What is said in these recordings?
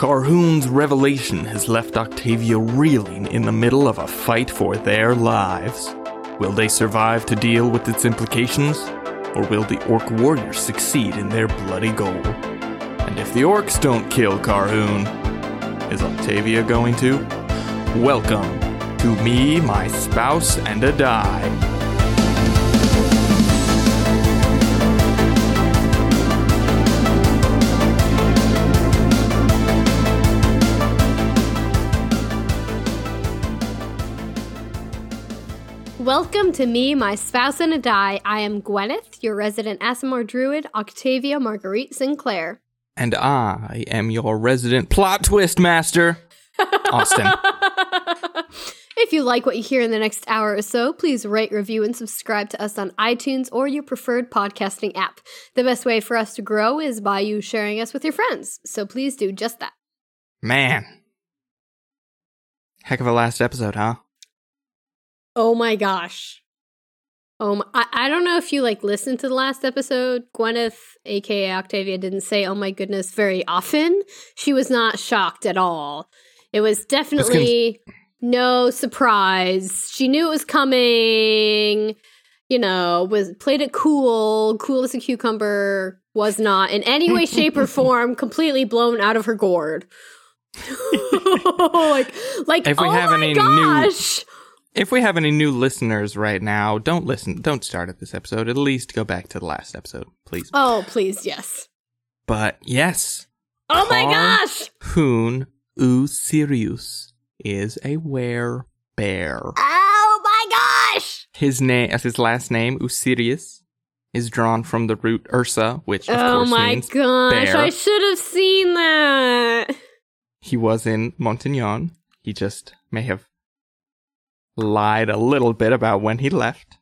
Carhoon's revelation has left Octavia reeling in the middle of a fight for their lives. Will they survive to deal with its implications? Or will the Orc warriors succeed in their bloody goal? And if the Orcs don't kill Carhoon, is Octavia going to? Welcome to Me, My Spouse, and a Die. Welcome to me, my spouse, and a die. I am Gwyneth, your resident Aasimar druid, Octavia Marguerite Sinclair. And I am your resident plot twist master, Austin. if you like what you hear in the next hour or so, please rate, review, and subscribe to us on iTunes or your preferred podcasting app. The best way for us to grow is by you sharing us with your friends, so please do just that. Man. Heck of a last episode, huh? Oh my gosh. Oh, my, I, I don't know if you like listened to the last episode. Gwyneth, aka Octavia, didn't say "Oh my goodness" very often. She was not shocked at all. It was definitely no surprise. She knew it was coming. You know, was played it cool, cool as a cucumber. Was not in any way, shape, or form completely blown out of her gourd. like, like, If we oh have my any new- gosh. If we have any new listeners right now, don't listen, don't start at this episode. At least go back to the last episode, please. Oh, please, yes. But yes, Oh my gosh! Hoon U Sirius is a were bear. Oh my gosh! His name, as his last name, Usirius, is drawn from the root Ursa, which of Oh course my means gosh, bear. I should have seen that. he was in Montignon. He just may have lied a little bit about when he left.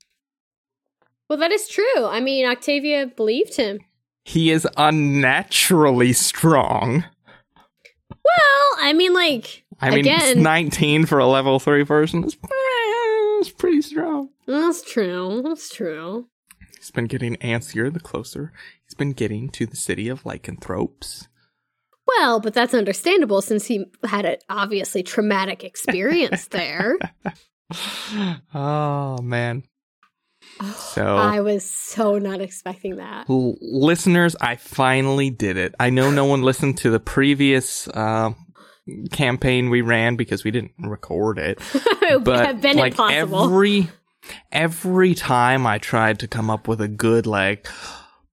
Well, that is true. I mean, Octavia believed him. He is unnaturally strong. Well, I mean, like, I mean, Again- 19 for a level 3 person is it's pretty strong. that's true. That's true. He's been getting antsier the closer he's been getting to the city of lycanthropes. Well, but that's understandable since he had an obviously traumatic experience there. oh, man. So, I was so not expecting that. l- listeners, I finally did it. I know no one listened to the previous uh, campaign we ran because we didn't record it. it but have been like impossible. every every time I tried to come up with a good like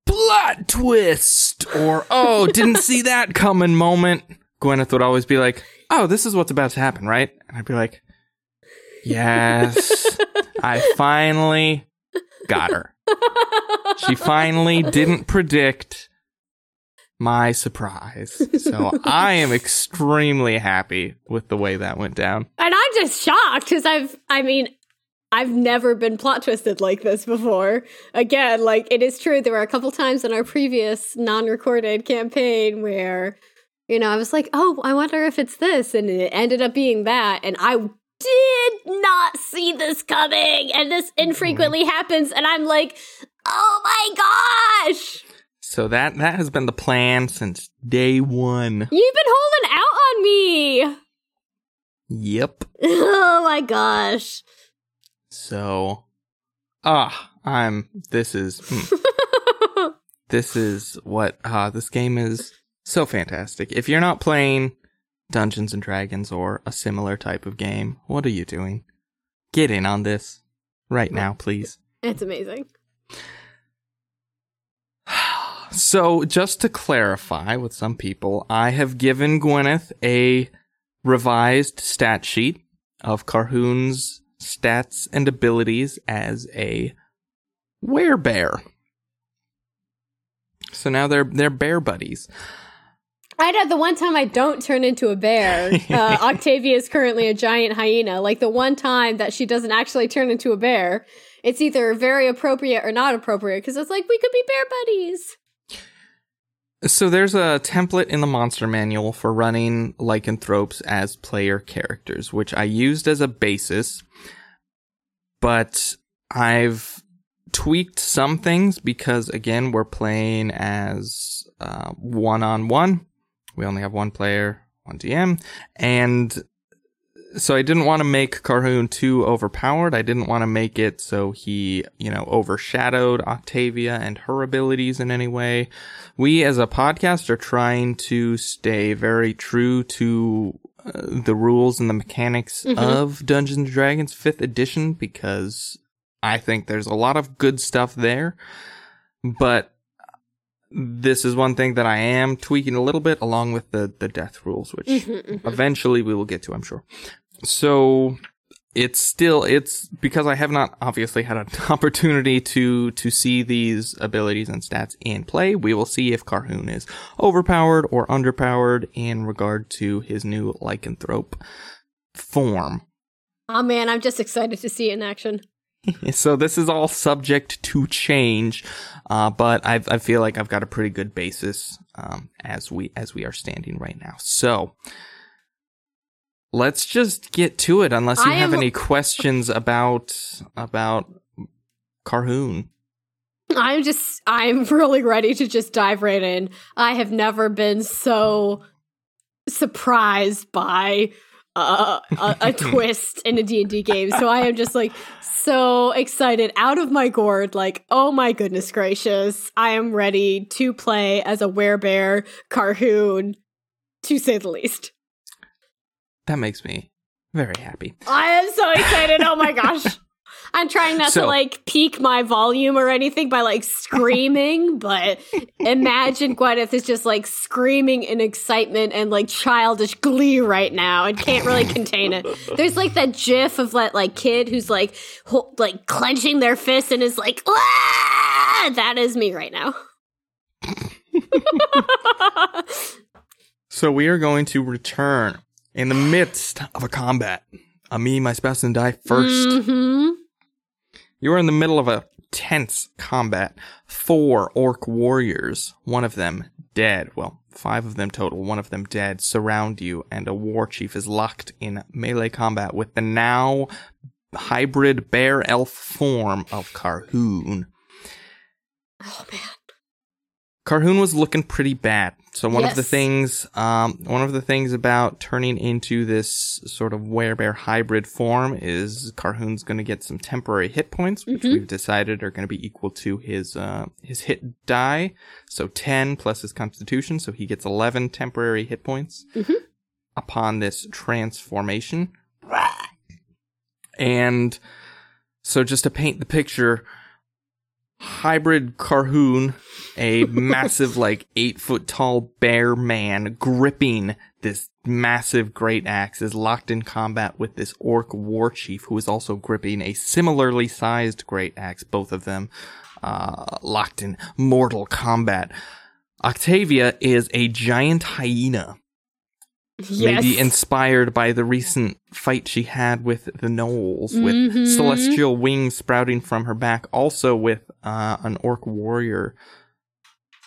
plot twist or oh didn't see that coming moment, Gwyneth would always be like, "Oh, this is what's about to happen, right?" And I'd be like, "Yes, I finally got her. She finally didn't predict." My surprise. So I am extremely happy with the way that went down. And I'm just shocked because I've, I mean, I've never been plot twisted like this before. Again, like it is true, there were a couple times in our previous non recorded campaign where, you know, I was like, oh, I wonder if it's this. And it ended up being that. And I did not see this coming. And this infrequently happens. And I'm like, oh my gosh. So that that has been the plan since day one. You've been holding out on me. Yep. Oh my gosh. So, ah, I'm. This is hmm, this is what ah this game is so fantastic. If you're not playing Dungeons and Dragons or a similar type of game, what are you doing? Get in on this right now, please. it's amazing. So, just to clarify with some people, I have given Gwyneth a revised stat sheet of Carhoon's stats and abilities as a werebear. So now they're they're bear buddies. I know the one time I don't turn into a bear, uh, Octavia is currently a giant hyena. Like the one time that she doesn't actually turn into a bear, it's either very appropriate or not appropriate because it's like we could be bear buddies. So there's a template in the monster manual for running lycanthropes as player characters, which I used as a basis, but I've tweaked some things because again we're playing as one on one. We only have one player, one DM, and so I didn't want to make Carhoon too overpowered. I didn't want to make it so he, you know, overshadowed Octavia and her abilities in any way. We as a podcast are trying to stay very true to uh, the rules and the mechanics Mhm. of Dungeons and Dragons 5th edition because I think there's a lot of good stuff there. But this is one thing that I am tweaking a little bit along with the, the death rules, which Mhm, mhm. eventually we will get to, I'm sure. So it's still it's because I have not obviously had an opportunity to to see these abilities and stats in play. We will see if Carhoon is overpowered or underpowered in regard to his new lycanthrope form. Oh man, I'm just excited to see it in action. So this is all subject to change, uh, but I, I feel like I've got a pretty good basis um, as we as we are standing right now. So let's just get to it. Unless you I have am- any questions about about Carhoon. I'm just, I'm really ready to just dive right in. I have never been so surprised by a, a twist in a D&D game. So I am just like so excited out of my gourd. Like, oh my goodness gracious. I am ready to play as a werebear Carhoon, to say the least. That makes me very happy. I am so excited. Oh my gosh. I'm trying not So- to like peak my volume or anything by like screaming, but imagine Gwyneth is just like screaming in excitement and like childish glee right now and can't really contain it. There's like that gif of that like kid who's like ho- like clenching their fist and is like, "Ah!" that is me right now. So we are going to return in the midst of a combat. A me, my spouse, and I 1st Mhm. You are in the middle of a tense combat. Four orc warriors, one of them dead, well, five of them total, one of them dead, surround you, and a war chief is locked in melee combat with the now hybrid bear elf form of Carhoon. Oh man. Carhoon was looking pretty bad. So one of the things, um, one of the things about turning into this sort of werebear hybrid form is Carhoon's going to get some temporary hit points, which Mhm. we've decided are going to be equal to his uh, his hit die. So ten plus his Constitution, so he gets eleven temporary hit points Mhm. upon this transformation. And so, just to paint the picture, hybrid Carhoon, a massive, like eight foot tall bear man gripping this massive great axe, is locked in combat with this orc war chief who is also gripping a similarly sized great axe, both of them uh, locked in mortal combat. Octavia is a giant hyena Yes. maybe inspired by the recent fight she had with the gnolls, with Mhm. celestial wings sprouting from her back, also with uh, an orc warrior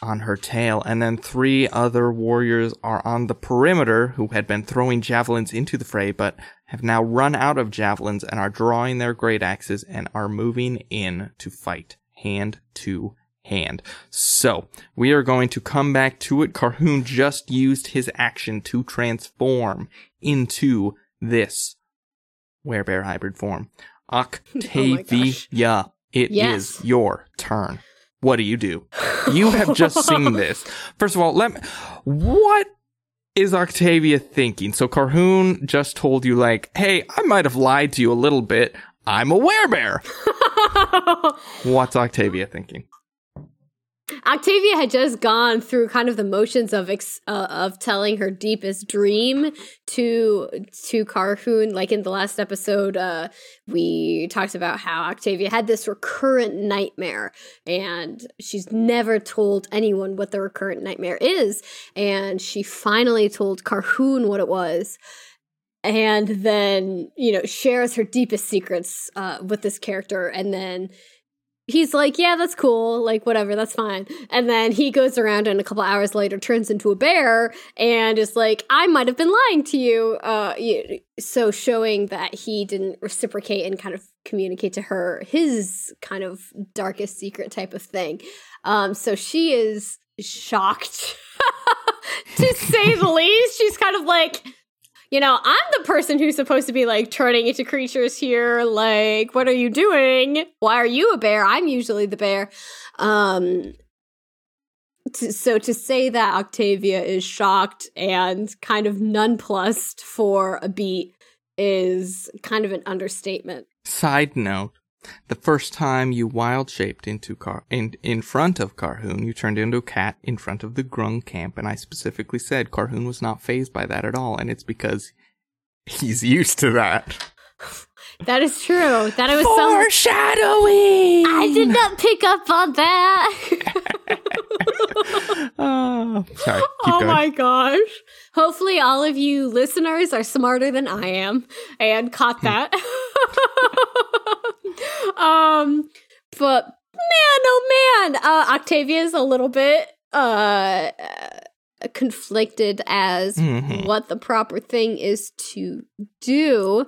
on her tail, and then three other warriors are on the perimeter who had been throwing javelins into the fray, but have now run out of javelins and are drawing their great axes and are moving in to fight hand to hand. So, we are going to come back to it. Carhoon just used his action to transform into this werebear hybrid form. Oh Octavia, it is Yes. your turn. What do you do? You have just seen this. First of all, let me. What is Octavia thinking? So Carhoon just told you, like, hey, I might have lied to you a little bit. I'm a werebear. What's Octavia thinking? Octavia had just gone through kind of the motions of ex- uh, of telling her deepest dream to to Carhoon. Like in the last episode, uh, we talked about how Octavia had this recurrent nightmare, and she's never told anyone what the recurrent nightmare is. And she finally told Carhoon what it was. And then, you know, shares her deepest secrets uh, with this character. And then he's like, yeah, that's cool. Like, whatever, that's fine. And then he goes around and a couple hours later turns into a bear and is like, I might have been lying to you. Uh, so showing that he didn't reciprocate and kind of communicate to her his kind of darkest secret type of thing. Um, so she is shocked. to say the least she's kind of like like, you know, I'm the person who's supposed to be like turning into creatures here. Like, what are you doing? Why are you a bear? I'm usually the bear. Um, t- so to say that Octavia is shocked and kind of nonplussed for a beat is kind of an understatement. Side note. The first time you wild shaped into Car in in front of Carhoon, you turned into a cat in front of the Grung camp, and I specifically said Carhoon was not phased by that at all, and it's because he's used to that. That is true. That it was some. Foreshadowing. I did not pick up on that. Oh, sorry. Keep oh my gosh. Hopefully, all of you listeners are smarter than I am and caught that. um, but man, oh man, uh, Octavia is a little bit uh, conflicted as Mhm. what the proper thing is to do.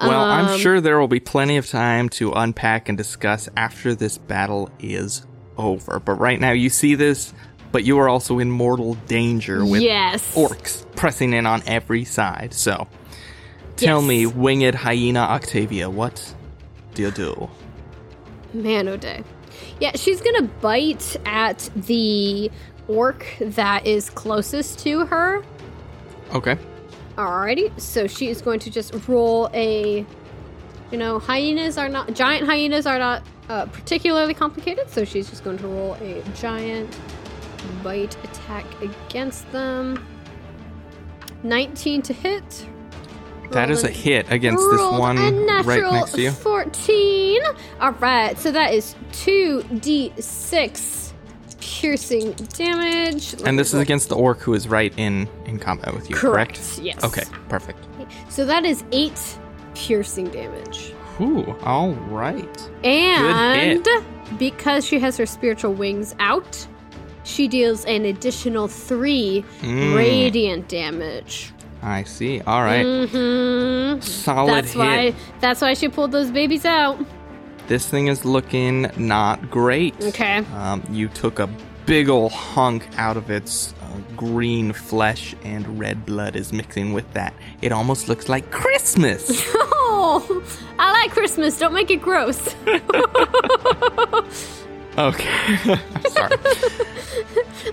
Well, I'm Um, sure there will be plenty of time to unpack and discuss after this battle is over. But right now, you see this, but you are also in mortal danger with yes. orcs pressing in on every side. So, tell Yes. me, winged hyena Octavia, what do you do? Man, oh day. Yeah, she's gonna bite at the orc that is closest to her. Okay. Alrighty, so she is going to just roll a. You know, hyenas are not. Giant hyenas are not uh, particularly complicated, so she's just going to roll a giant bite attack against them. 19 to hit. That is a hit against this one right next to you. 14. All right, so that is 2d6 piercing damage. Let And this is against the orc who is right in, in combat with you, correct? correct. Yes. Okay, perfect. So that is 8 piercing damage. Ooh, all right. And because she has her spiritual wings out, she deals an additional 3 Mm, radiant damage. I see. All right. Mhm. Solid That's hit. why that's why she pulled those babies out. This thing is looking not great. Okay. Um, you took a big ol' hunk out of its uh, green flesh, and red blood is mixing with that. It almost looks like Christmas. Oh, I like Christmas. Don't make it gross. okay. Sorry.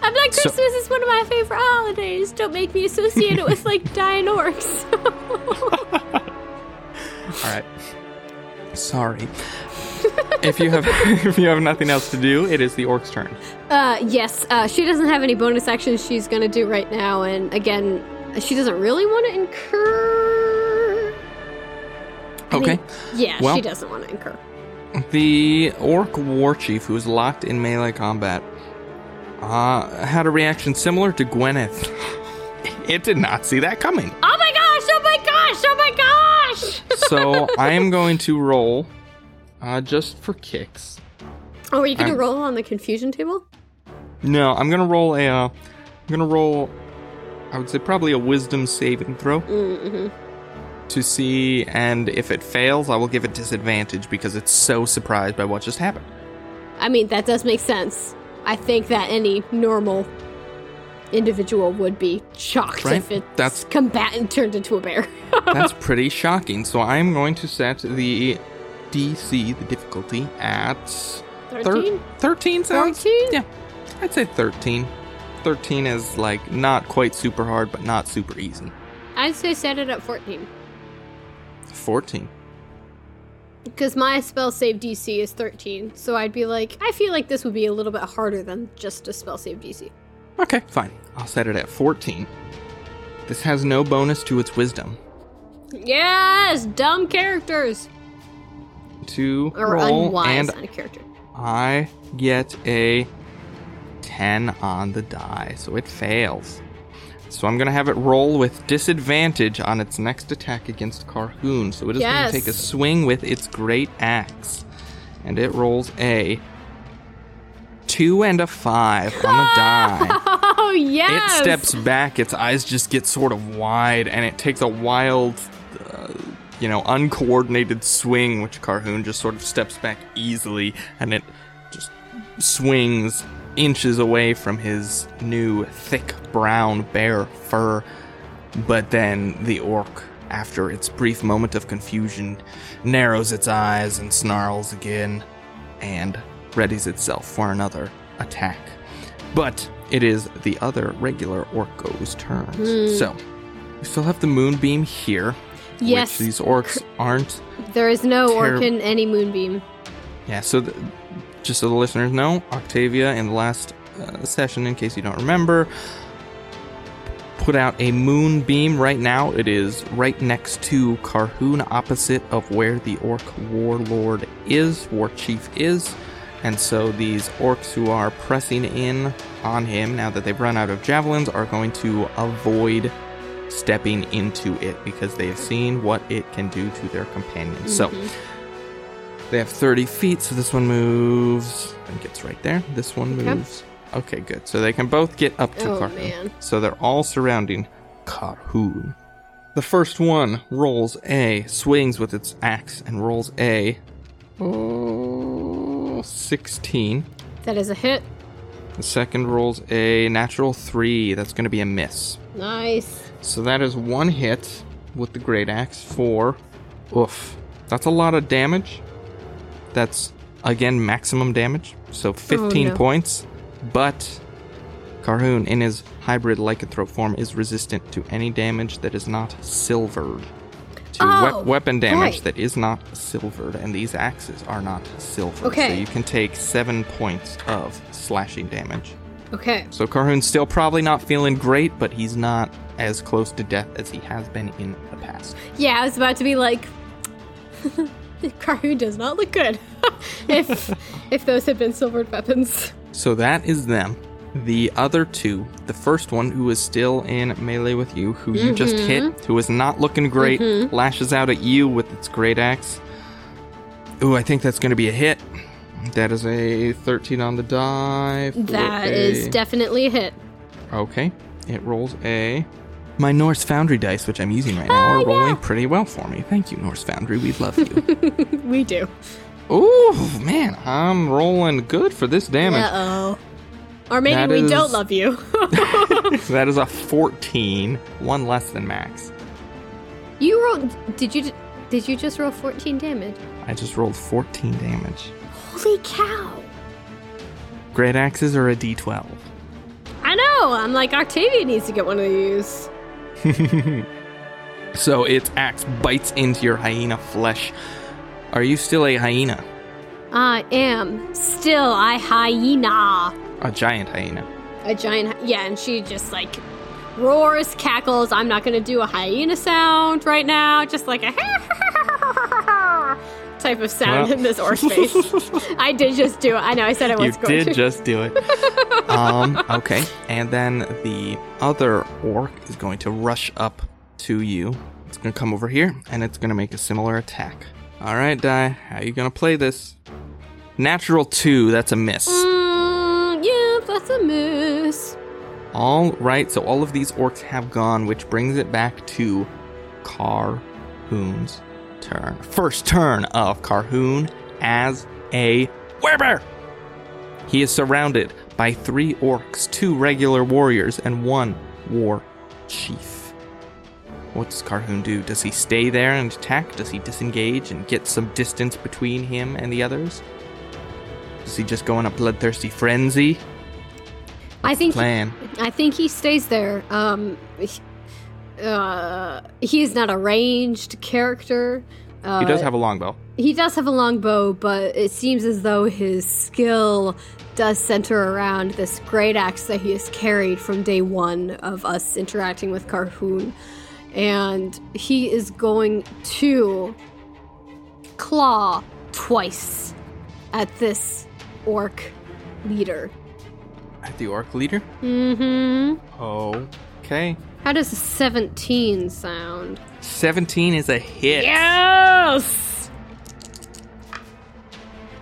I'm like So- Christmas is one of my favorite holidays. Don't make me associate it with like dying orcs. All right. Sorry. if you have if you have nothing else to do, it is the orc's turn. uh, yes, uh, she doesn't have any bonus actions she's gonna do right now, and again, she doesn't really want to incur. I Okay. mean, yeah, Well- she doesn't want to incur. The orc war chief, who is locked in melee combat, uh, had a reaction similar to Gwyneth. it did not see that coming. Oh my gosh! Oh my gosh! Oh my gosh! So I am going to roll, uh, just for kicks. oh, are you gonna I'm- roll on the confusion table? No, I'm gonna roll a. Uh, I'm gonna roll. I would say probably a wisdom saving throw Mm-hmm. to see, and if it fails, I will give it disadvantage because it's so surprised by what just happened. I mean, that does make sense. I think that any normal individual would be shocked Right? if its That's- combatant turned into a bear. That's pretty shocking. So I am going to set the DC, the difficulty, at thir- 13? 13 sounds? 14? Yeah, I'd say 13. 13 is like not quite super hard, but not super easy. I'd say set it at 14. 14. Because my spell save DC is 13. So I'd be like, I feel like this would be a little bit harder than just a spell save DC. Okay, fine. I'll set it at 14. This has no bonus to its wisdom. Yes! Dumb characters! To Or roll, unwise and on a character. I get a 10 on the die, so it fails. So I'm going to have it roll with disadvantage on its next attack against Carhoon. So it is going to take a swing with its great axe. And it rolls a 2 and a 5 on the die. Oh, yes! It steps back, its eyes just get sort of wide, and it takes a wild, you know, uncoordinated swing, which Carhoon just sort of steps back easily, and it just swings inches away from his new thick brown bear fur. But then the orc, after its brief moment of confusion, narrows its eyes and snarls again and readies itself for another attack. But it is the other regular orco's turns. Hmm. So we still have the moonbeam here. Yes. Which these orcs aren't. There is no Terri- orc in any moonbeam. Yeah, so just so the listeners know, Octavia in the last uh, session, in case you don't remember, put out a moonbeam. Right now, it is right next to Carhoon, opposite of where the orc warlord is, war chief is. And so these orcs who are pressing in on him now that they've run out of javelins are going to avoid stepping into it because they have seen what it can do to their companions. So mm-hmm. they have 30 feet, so this one moves and gets right there. This one moves. Okay, good. So they can both get up to Oh, Carhoon. man. So they're all surrounding Carhoon. The first one rolls a, swings with its axe, and rolls a oh, 16. That is a hit. The second rolls a natural 3. That's going to be a miss. Nice. So that is one hit with the great axe for oof. That's a lot of damage. That's again maximum damage. So 15 no. points. But Carhoon in his hybrid lycanthrope form is resistant to any damage that is not silvered. To Oh, wep- weapon damage right. that is not silvered, and these axes are not silvered. So you can take seven points of slashing damage. Okay. So Carhoon's still probably not feeling great, but he's not as close to death as he has been in the past. Yeah, I was about to be like, Carhoon does not look good. if if those had been silvered weapons. So that is them. The other two, the first one who is still in melee with you, who you just hit, who is not looking great, lashes out at you with its great axe. Ooh, I think that's going to be a hit. That is a 13 on the die. That a- is definitely a hit. Okay. It rolls a. My Norse Foundry dice, which I'm using right now, are rolling pretty well for me. Thank you, Norse Foundry. We love you. We do. Ooh, man, I'm rolling good for this damage. Uh oh. Or maybe That we is- don't love you. That is a 14, one less than max. you rolled. Did you? Did you just roll 14 damage? I just rolled 14 damage. Holy cow! Great axes are a d12. I know. I'm like Octavia needs to get one of these. So its axe bites into your hyena flesh. Are you still a hyena? I am still a hyena. A giant hyena. A giant. Yeah, and she just like roars, cackles. I'm not gonna do a hyena sound right now. Just like a type of sound Well. in this orc face. I did just do it. I know. I said I was You going did to. just do it. um, okay. And then the other orc is going to rush up to you. It's going to come over here and it's going to make a similar attack. All right, Di, how you going to play this? Natural 2, that's a miss. Mm, All right, so all of these orcs have gone, which brings it back to Carhoon's turn. First turn of Carhoon as a werebear. He is surrounded by three orcs, two regular warriors, and one war chief. What does Carhoon do? Does he stay there and attack? Does he disengage and get some distance between him and the others? Does he just go in a bloodthirsty frenzy? I think. Plan. I think he stays there. Um, he- uh, he's not a ranged character. Uh, He does have a longbow. He does have a long bow, but it seems as though his skill does center around this great axe that he has carried from day one of us interacting with Carhoon. And he is going to claw twice at this orc leader. At the orc leader? Mm hmm. Okay. How does a 17 sound? 17 is a hit. Yes!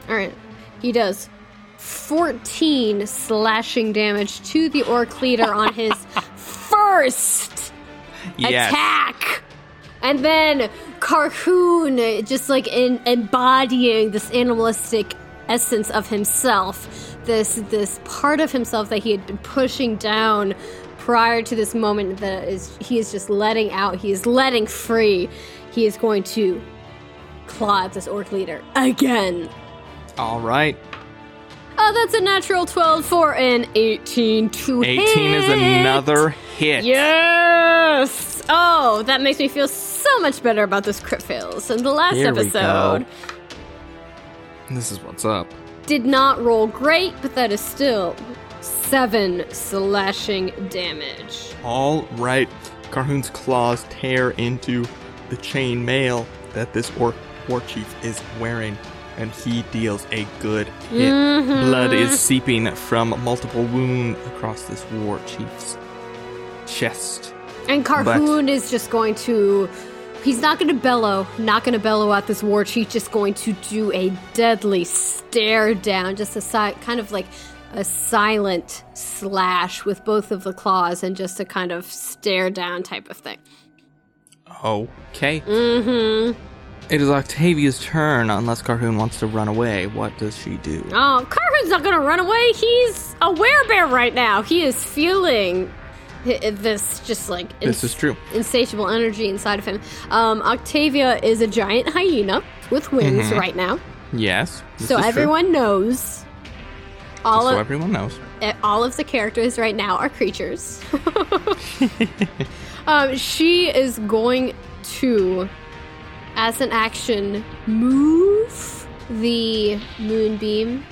Alright. He does 14 slashing damage to the orc leader on his first Yes. attack. And then Carhoon, just like in embodying this animalistic essence of himself, this this part of himself that he had been pushing down prior to this moment that is he is just letting out, he is letting free. He is going to claw at this orc leader again. All right. Oh, that's a natural 12 for an 18 to 18 is another hit. Yes! Oh, that makes me feel so much better about this crit fails. In the last Here we episode, go. This is what's up. Did not roll great, but that is still seven slashing damage. All right. Carhoon's claws tear into the chain mail that this orc war chief is wearing, and he deals a good hit. Mm-hmm. Blood is seeping from multiple wounds across this war chief's chest. And Carhoon is just going to. He's not going to bellow, not going to bellow at this war chief, just going to do a deadly stare down, just a si- kind of like a silent slash with both of the claws and just a kind of stare down type of thing. Okay. Mm-hmm. It is Octavia's turn, unless Carhoon wants to run away. What does she do? Oh, Carhoon's not going to run away. He's a werebear right now. He is feeling this just like This is true. insatiable energy inside of him. Um, Octavia is a giant hyena with wings Mm-hmm. right now. Yes. so is true. everyone knows. All So of, everyone knows. all of the characters right now are creatures. um, she is going to, as an action, move the moonbeam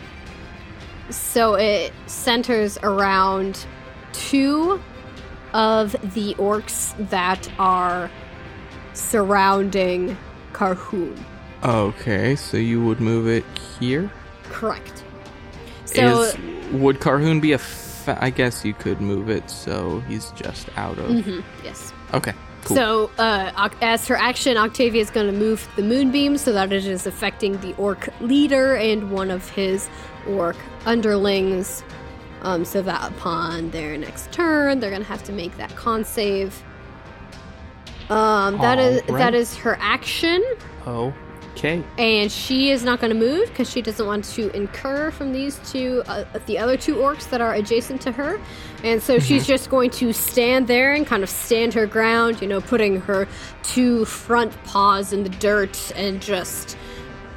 so it centers around two of the orcs that are surrounding Carhoon. Okay, so you would move it here. Correct. So is would Carhoon be a? Fa- I guess you could move it so he's just out of. yes. Okay, cool. So, uh, as her action, Octavia is going to move the moonbeam so that it is affecting the orc leader and one of his orc underlings. Um, so that upon their next turn, they're going to have to make that con save. Um, that is Alright. that is her action, okay. and she is not going to move because she doesn't want to incur from these two, uh, the other two orcs that are adjacent to her, and so she's just going to stand there and kind of stand her ground, you know, putting her two front paws in the dirt and just.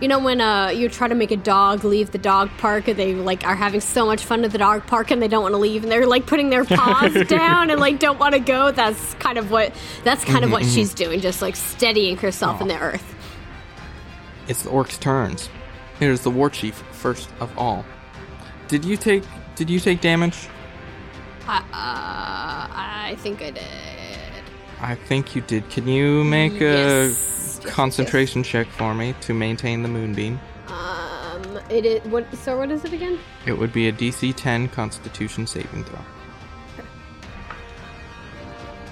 You know when uh, you try to make a dog leave the dog park and they like are having so much fun at the dog park and they don't want to leave and they're like putting their paws down and like don't want to go. That's kind of what that's kind of what she's doing, just like steadying herself in the earth. It's the orc's turns. Here's the war chief first of all. Did you take? Did you take damage? Uh, I think I did. I think you did. Can you make Yes. a concentration check for me to maintain the moonbeam? Um, it is what? So what is it again? It would be a DC 10 Constitution saving throw.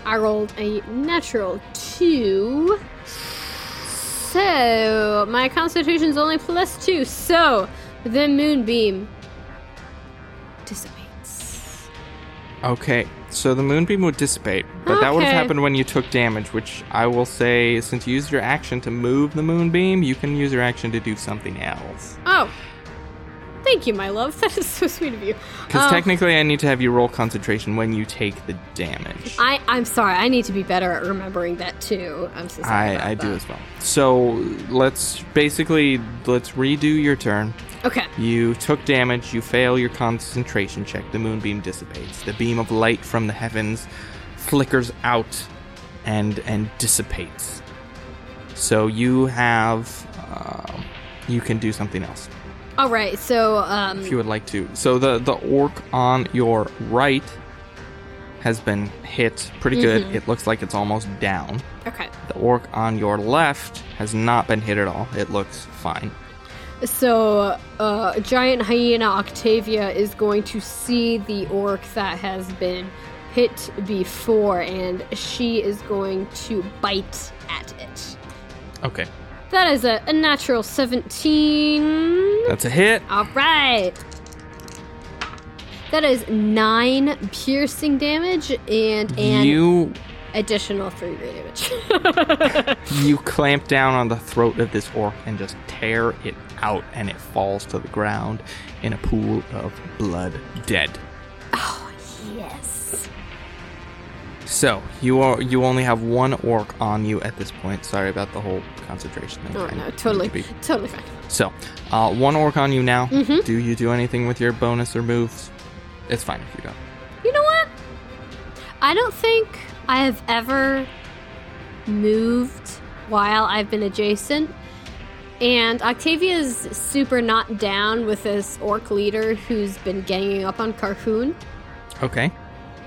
I rolled a natural two. So my constitution's only plus two. So the moonbeam dissipates. Okay, so the moonbeam would dissipate, but that would have happened when you took damage, which I will say, since you used your action to move the moonbeam, you can use your action to do something else. Oh, thank you, my love. That is so sweet of you. Because Um, technically, I need to have you roll concentration when you take the damage. I I'm sorry. I need to be better at remembering that too. I'm so sorry. about I, I do as well. So let's basically let's redo your turn. Okay. You took damage, you fail your concentration check, the moonbeam dissipates. The beam of light from the heavens flickers out and and dissipates. So you have uh, you can do something else All right. So um, if you would like to. So the the orc on your right has been hit pretty good. It looks like it's almost down. okay. The orc on your left has not been hit at all. It looks fine. So, uh, giant hyena Octavia is going to see the orc that has been hit before, and she is going to bite at it. Okay. That is a, a natural 17. That's a hit. All right. That is nine piercing damage and an You additional three damage. You clamp down on the throat of this orc and just tear it out, and it falls to the ground in a pool of blood, dead. Oh, yes. So you are you only have one orc on you at this point. Sorry about the whole concentration thing. Oh no, totally, to totally fine. So, uh, one orc on you now. Mhm. Do you do anything with your bonus or moves? It's fine if you don't. You know what? I don't think I have ever moved while I've been adjacent. And Octavia's super not down with this orc leader who's been ganging up on Carhoon. Okay.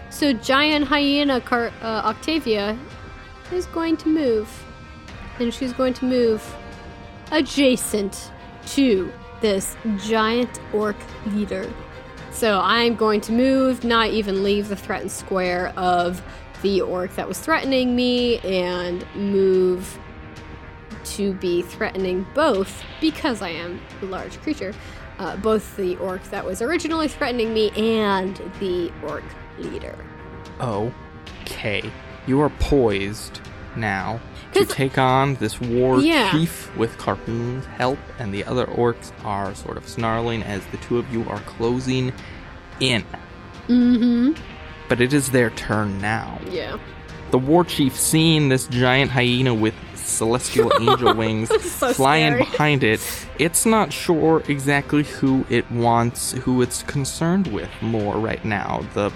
So giant hyena Car- uh, Octavia is going to move, and she's going to move adjacent to this giant orc leader. So I'm going to move, not even leave the threatened square of the orc that was threatening me, and move to be threatening both because I am a large creature. Uh, both the orc that was originally threatening me and the orc leader. Okay. You are poised now to take on this war Yeah. chief with Carhoon's help, and the other orcs are sort of snarling as the two of you are closing in. Mm-hmm. But it is their turn now. Yeah. The war chief, seeing this giant hyena with celestial angel wings So flying scary. behind it, it's not sure exactly who it wants, who it's concerned with more right now. The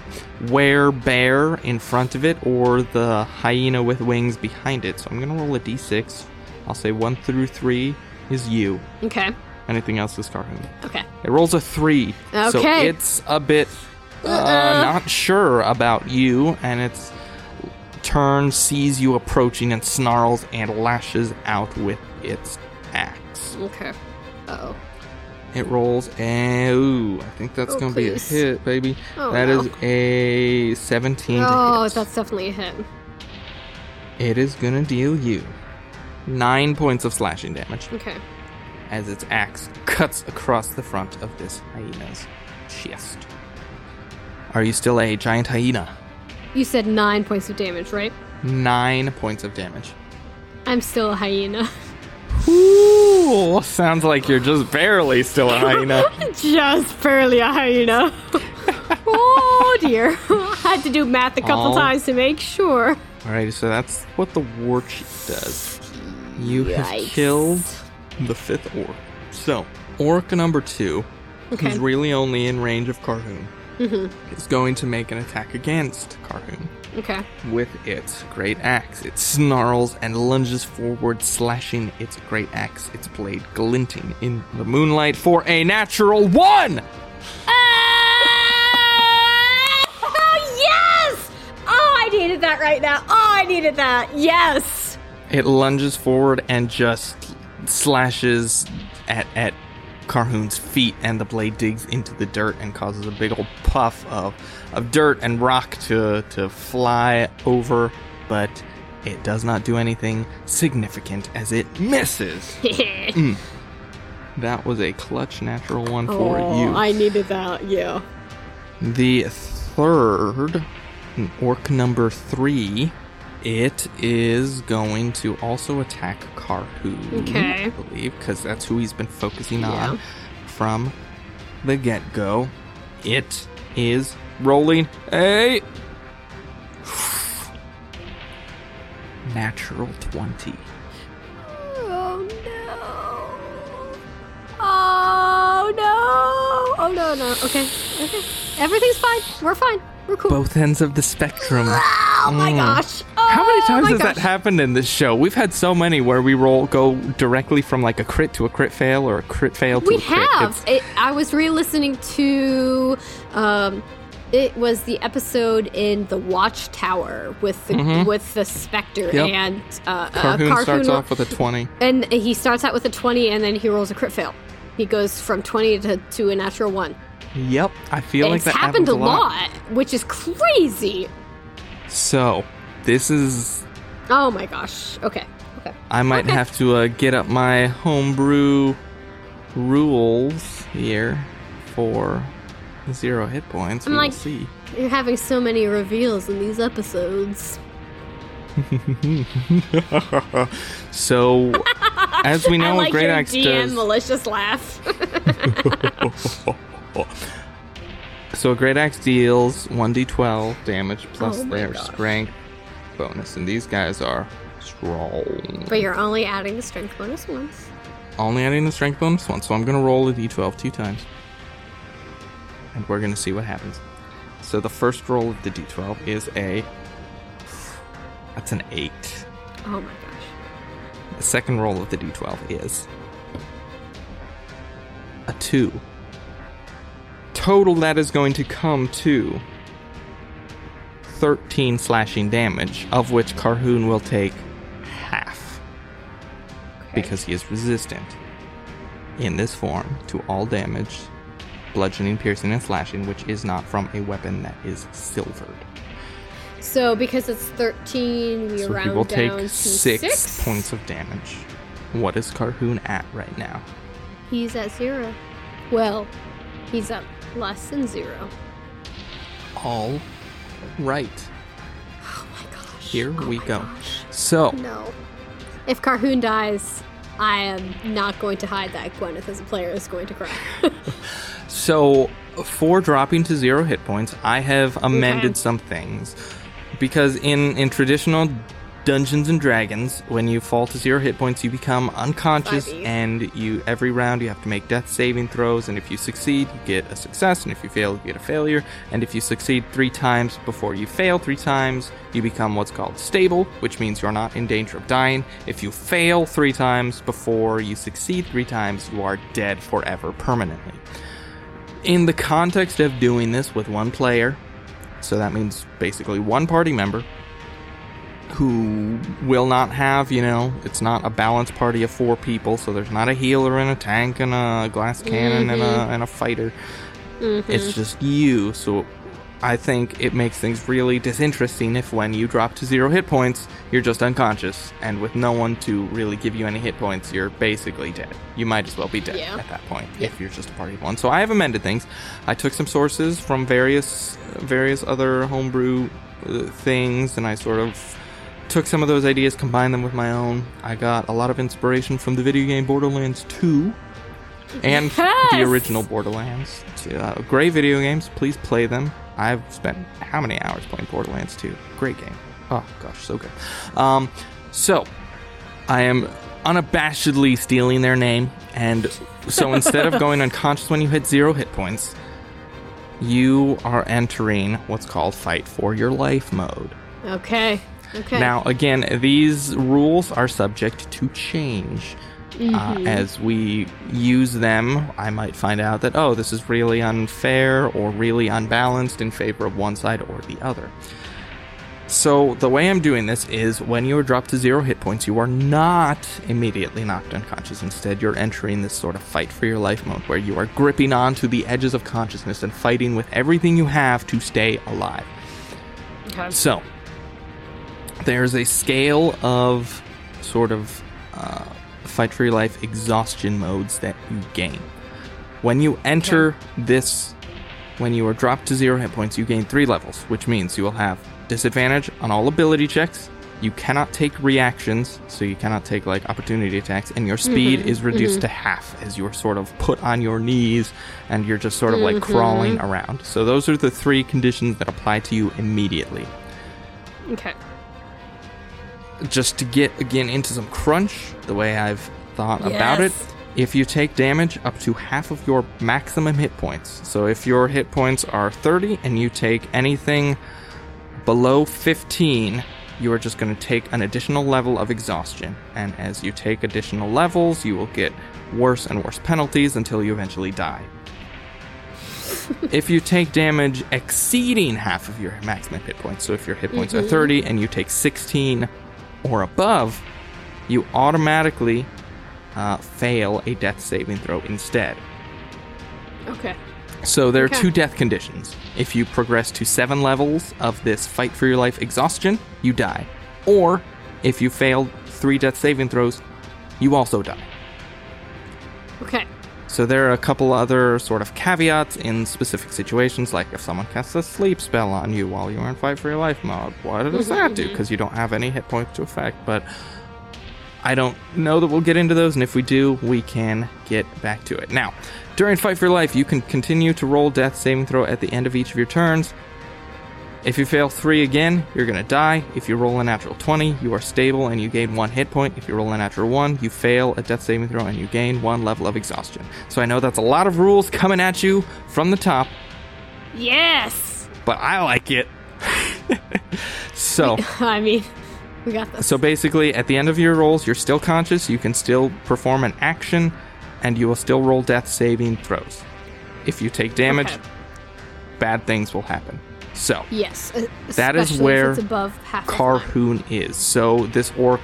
were bear in front of it or the hyena with wings behind it. So I'm going to roll a d6. I'll say 1 through 3 is you. Okay. Anything else is Carhoon. Okay. It rolls a 3. So Okay. it's a bit uh, Uh-uh. not sure about you, and its turn sees you approaching and snarls and lashes out with its axe. Okay. Uh oh. It rolls a. Ooh, I think that's Oh, gonna be a hit, baby. Oh, That no. is a 17 to Oh, that's definitely a hit. It is gonna deal you nine points of slashing damage Okay. as its axe cuts across the front of this hyena's chest. Are you still a giant hyena? You said nine points of damage, right? Nine points of damage. I'm still a hyena. Ooh, sounds like you're just barely still a hyena. Just barely a hyena. oh dear. I had to do math a couple Oh. times to make sure. Alrighty, so that's what the war chief does. You have killed the fifth orc. So, orc number two, Okay. who's really only in range of Carhoon, Mm-hmm. is going to make an attack against Carhoon. Okay. With its great axe, it snarls and lunges forward, slashing its great axe, its blade glinting in the moonlight for a natural one! Oh, yes! Oh, I needed that right now. Oh, I needed that. Yes. It lunges forward and just slashes at at Carhoon's feet, and the blade digs into the dirt and causes a big old puff of of dirt and rock to to fly over, but it does not do anything significant as it misses. Mm. Mm. That was a clutch natural one for oh, you. I needed that. Yeah. The third, mm, orc number three, it is going to also attack Carhoon. Okay. I believe, because that's who he's been focusing Yeah. on from the get go. It is rolling a natural 20. Oh no. Oh no. Oh no, no. Okay. Okay. Everything's fine. We're fine. We're cool. Both ends of the spectrum. Oh my Mm. gosh. Oh How many times my has gosh. that happened in this show? We've had so many where we roll go directly from like a crit to a crit fail or a crit fail to We a crit. have. It, I was re-listening to. Um, it was the episode in the Watchtower with the with the Spectre Mm-hmm. Yep. and uh, uh, Carhoon starts off with a 20. and he starts out with a twenty and then he rolls a crit fail. He goes from twenty to, to a natural one. Yep, I feel like that happened a lot, which is crazy. So, this is Oh my gosh. Okay. Okay. I might Okay. have to uh, get up my homebrew rules here for zero hit points. I'm we like- see. You're having so many reveals in these episodes. So, as we know, I like Great your Axe DM does. malicious laugh. So a great axe deals 1d12 damage plus Oh their gosh. strength bonus, and these guys are strong. But you're only adding the strength bonus once. Only adding the strength bonus once, so I'm gonna roll a d12 two times, and we're gonna see what happens. So the first roll of the d12 is a. That's an eight. Oh my gosh. The second roll of the d12 is a 2. Total that is going to come to 13 slashing damage, of which Carhoon will take half because he is resistant in this form to all damage, bludgeoning, piercing, and slashing, which is not from a weapon that is silvered. So because it's 13, we So he round will down take to six, six points of damage. What is Carhoon at right now? He's at zero. Well, he's at less than zero. All right. Oh my gosh. Here Oh we go. gosh. So, No. If Carhoon dies, I am not going to hide that Gwyneth as a player is going to cry. so for dropping to zero hit points, I have amended Okay. some things because in in traditional Dungeons and Dragons, when you fall to zero hit points, you become unconscious, 5e. and you every round you have to make death saving throws. And if you succeed, you get a success, and if you fail, you get a failure. And if you succeed three times before you fail three times, you become what's called stable, which means you're not in danger of dying. If you fail three times before you succeed three times, you are dead forever permanently. In the context of doing this with one player, so that means basically one party member who will not have, you know, it's not a balanced party of four people, so there's not a healer and a tank and a glass cannon and, a, and a fighter. It's just you, so I think it makes things really disinteresting if when you drop to zero hit points, you're just unconscious, and with no one to really give you any hit points, you're basically dead. You might as well be dead Yeah. at that point if you're just a party of one. So I have amended things. I took some sources from various various other homebrew uh, things, and I sort of took some of those ideas, combined them with my own. I got a lot of inspiration from the video game Borderlands 2 and the original Borderlands. Uh, great video games. Please play them. I've spent how many hours playing Borderlands 2? Great game. Oh gosh, so good. Um, so I am unabashedly stealing their name, and so instead of going unconscious when you hit zero hit points, you are entering what's called fight for your life mode. okay. Okay. Now, again, these rules are subject to change. Uh, as we use them, I might find out that, oh, this is really unfair or really unbalanced in favor of one side or the other. So, the way I'm doing this is when you are dropped to zero hit points, you are not immediately knocked unconscious. Instead, you're entering this sort of fight for your life mode where you are gripping onto the edges of consciousness and fighting with everything you have to stay alive. okay. So, there's a scale of sort of uh, fight for your life exhaustion modes that you gain. When you enter this, when you are dropped to zero hit points, you gain three levels, which means you will have disadvantage on all ability checks. You cannot take reactions, so you cannot take like opportunity attacks, and your mm-hmm. speed is reduced mm-hmm. to half as you're sort of put on your knees and you're just sort of like mm-hmm. crawling around. So, those are the three conditions that apply to you immediately Okay. Just to get again into some crunch, the way I've thought about it, if you take damage up to half of your maximum hit points, so if your hit points are 30 and you take anything below 15, you are just going to take an additional level of exhaustion. And as you take additional levels, you will get worse and worse penalties until you eventually die. if you take damage exceeding half of your maximum hit points, so if your hit points are mm-hmm. 30 and you take 16 or above, you automatically uh, fail a death saving throw instead. Okay. So there are Okay. two death conditions. If you progress to seven levels of this fight for your life exhaustion, you die. Or if you fail three death saving throws, you also die. Okay. So there are a couple other sort of caveats in specific situations, like if someone casts a sleep spell on you while you're in fight for your life mode, what does that do? Mm-hmm. Because you don't have any hit points to affect. But I don't know that we'll get into those, and if we do, we can get back to it. Now, during Fight for Your Life, you can continue to roll death saving throw at the end of each of your turns. If you fail three again, you're gonna die. If you roll a natural 20, you are stable and you gain one hit point. If you roll a natural one, you fail a death saving throw and you gain one level of exhaustion. So I know that's a lot of rules coming at you from the top, Yes. but I like it. so. I mean, we got this. So basically, at the end of your rolls, you're still conscious. You can still perform an action, and you will still roll death saving throws. If you take damage, Okay. bad things will happen. So Yes. That is where it's above half. Carhoon is. So this orc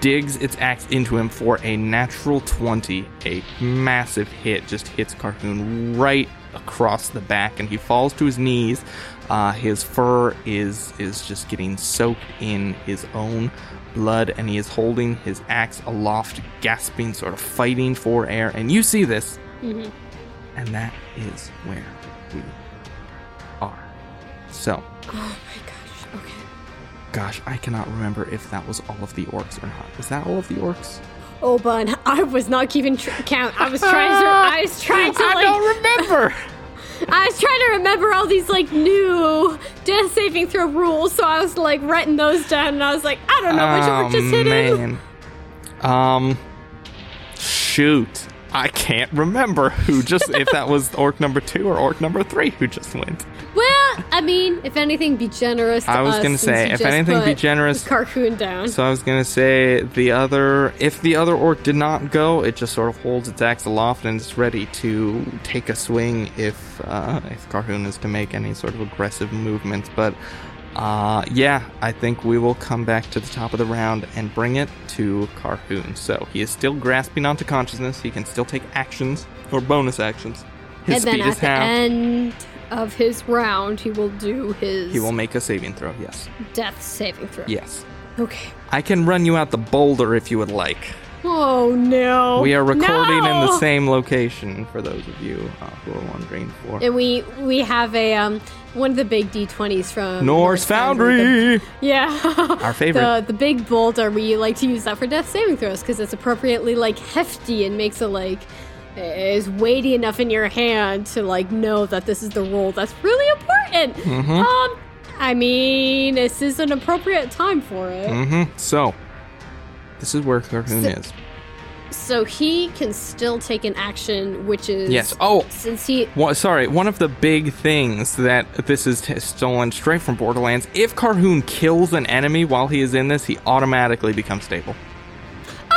digs its axe into him for a natural 20. A massive hit just hits Carhoon right across the back, and he falls to his knees. Uh, his fur is is just getting soaked in his own blood, and he is holding his axe aloft, gasping, sort of fighting for air. And you see this, Mhm. and that is where. So. Oh my gosh. Okay. Gosh, I cannot remember if that was all of the orcs or not. Is that all of the orcs? Oh, bun. I was not keeping tr- count. I was trying to. I was trying to I like. don't remember. I was trying to remember all these like new death saving throw rules, so I was like writing those down, and I was like, I don't know which oh orc just hit him. man. Um, shoot, I can't remember who just if that was orc number two or orc number three who just went. Well, I mean, if anything, be generous. To I was gonna say, if anything, be generous. Carhoon down. So I was gonna say the other, if the other orc did not go, it just sort of holds its axe aloft and is ready to take a swing if uh, if Carhoon is to make any sort of aggressive movements. But uh, yeah, I think we will come back to the top of the round and bring it to Carhoon. So he is still grasping onto consciousness. He can still take actions or bonus actions. His and then at the half. end of his round, he will do his He will make a saving throw. Yes, death saving throw. yes. Okay. I can run you out the boulder if you would like. Oh no. We are recording in the same location for those of you uh, who are wondering for And we we have a um one of the big D20s from Norse The- Foundry, yeah. our favorite. The the big boulder we like to use that for death saving throws because it's appropriately like hefty and makes it like is weighty enough in your hand to like know that this is the roll that's really important. Mm-hmm. Um, I mean, this is an appropriate time for it. hmm So, this is where Carhoon So- is. So he can still take an action, which is Yes. Oh, Since he Well, sorry, one of the big things that this is t- stolen straight from Borderlands. If Carhoon kills an enemy while he is in this, he automatically becomes stable.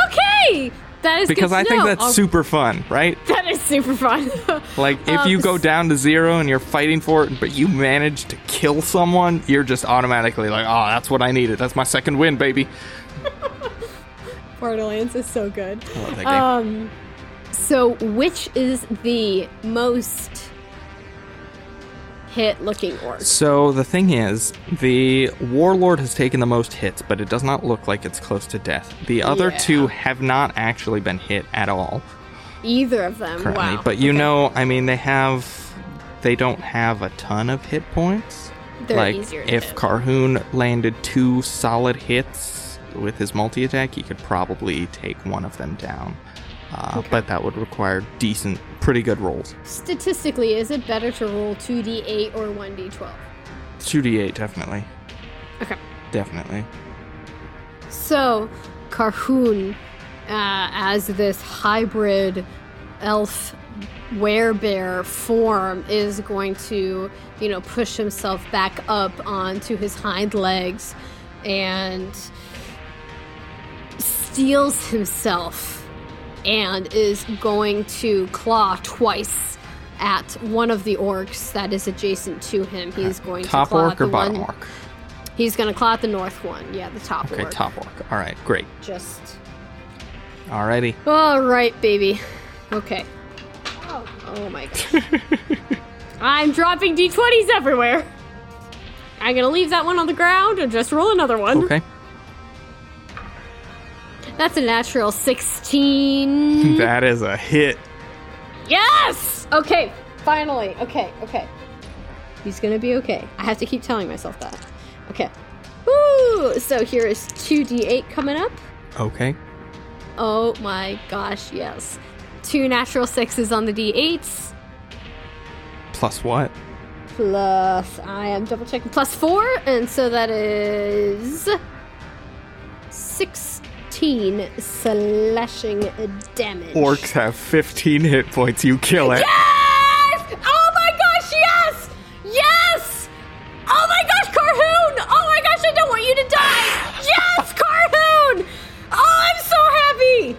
okay, that is Because I think know. that's Oh, super fun, right? That is super fun. Like, if Um, you go down to zero and you're fighting for it, but you manage to kill someone, you're just automatically like, oh, that's what I needed. That's my second win, baby. Borderlands is so good. I love that game. Um, so which is the most hit looking orc? So the thing is, the warlord has taken the most hits, but it does not look like it's close to death. The other Yeah. two have not actually been hit at all Either of them. currently. Wow. But you Okay. know, I mean, they have, they don't have a ton of hit points. They're like easier to if hit. Carhoon landed two solid hits with his multi attack, he could probably take one of them down. Uh, Okay. But that would require decent, pretty good rolls. Statistically, is it better to roll 2d8 or 1d12? 2d8, definitely. Okay. Definitely. So, Carhoon, uh, as this hybrid elf werebear form, is going to, you know, push himself back up onto his hind legs and steals himself and is going to claw twice at one of the orcs that is adjacent to him. He's going Top to claw orc at the or bottom one. orc? He's going to claw at the north one. Yeah, the top Okay, orc. top orc. All right, great. Just Alrighty. all right, baby. Okay. Oh, oh my god. I'm dropping d20s everywhere. I'm gonna leave that one on the ground and just roll another one. Okay. That's a natural 16. that is a hit. yes! Okay, finally. Okay, okay. He's gonna be okay. I have to keep telling myself that. Okay. Woo! So here is 2d8 coming up. Okay. Oh my gosh, yes. Two natural sixes on the d8s. Plus what? Plus, I am double checking, plus four, and so that is 16 slashing damage. Orcs have 15 hit points. You kill it. Yes! Oh my gosh, yes! Yes! Oh my gosh, Carhoon! Oh my gosh, I don't want you to die! Yes, Carhoon! Oh, I'm so happy!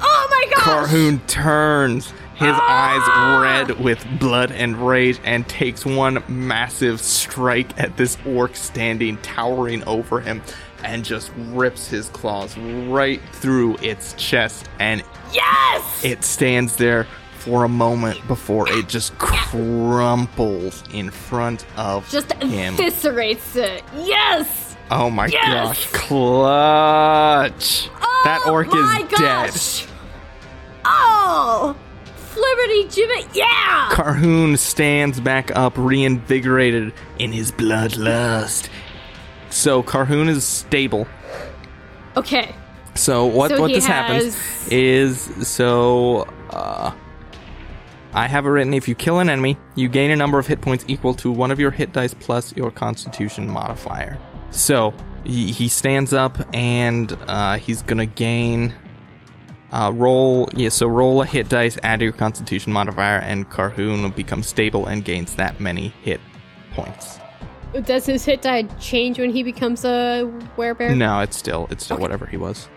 Oh my gosh! Carhoon turns, his Ah! eyes red with blood and rage, and takes one massive strike at this orc standing towering over him and just rips his claws right through its chest and Yes! it stands there for a moment before it just crumples in front of Just him. eviscerates it. Yes! oh my Yes! gosh, clutch! Oh that Oh orc my is dead. Oh! Flibberty Gibbet, yeah! Carhoon stands back up, reinvigorated in his bloodlust. So Carhoon is stable. okay. So what So what this happens is so uh, I have it written: if you kill an enemy, you gain a number of hit points equal to one of your hit dice plus your Constitution modifier. So he, he stands up and uh, he's gonna gain. Uh, roll yeah, so roll a hit dice, add your Constitution modifier, and Carhoon becomes stable and gains that many hit points. Does his hit die change when he becomes a werebear? No, it's still it's still whatever he was.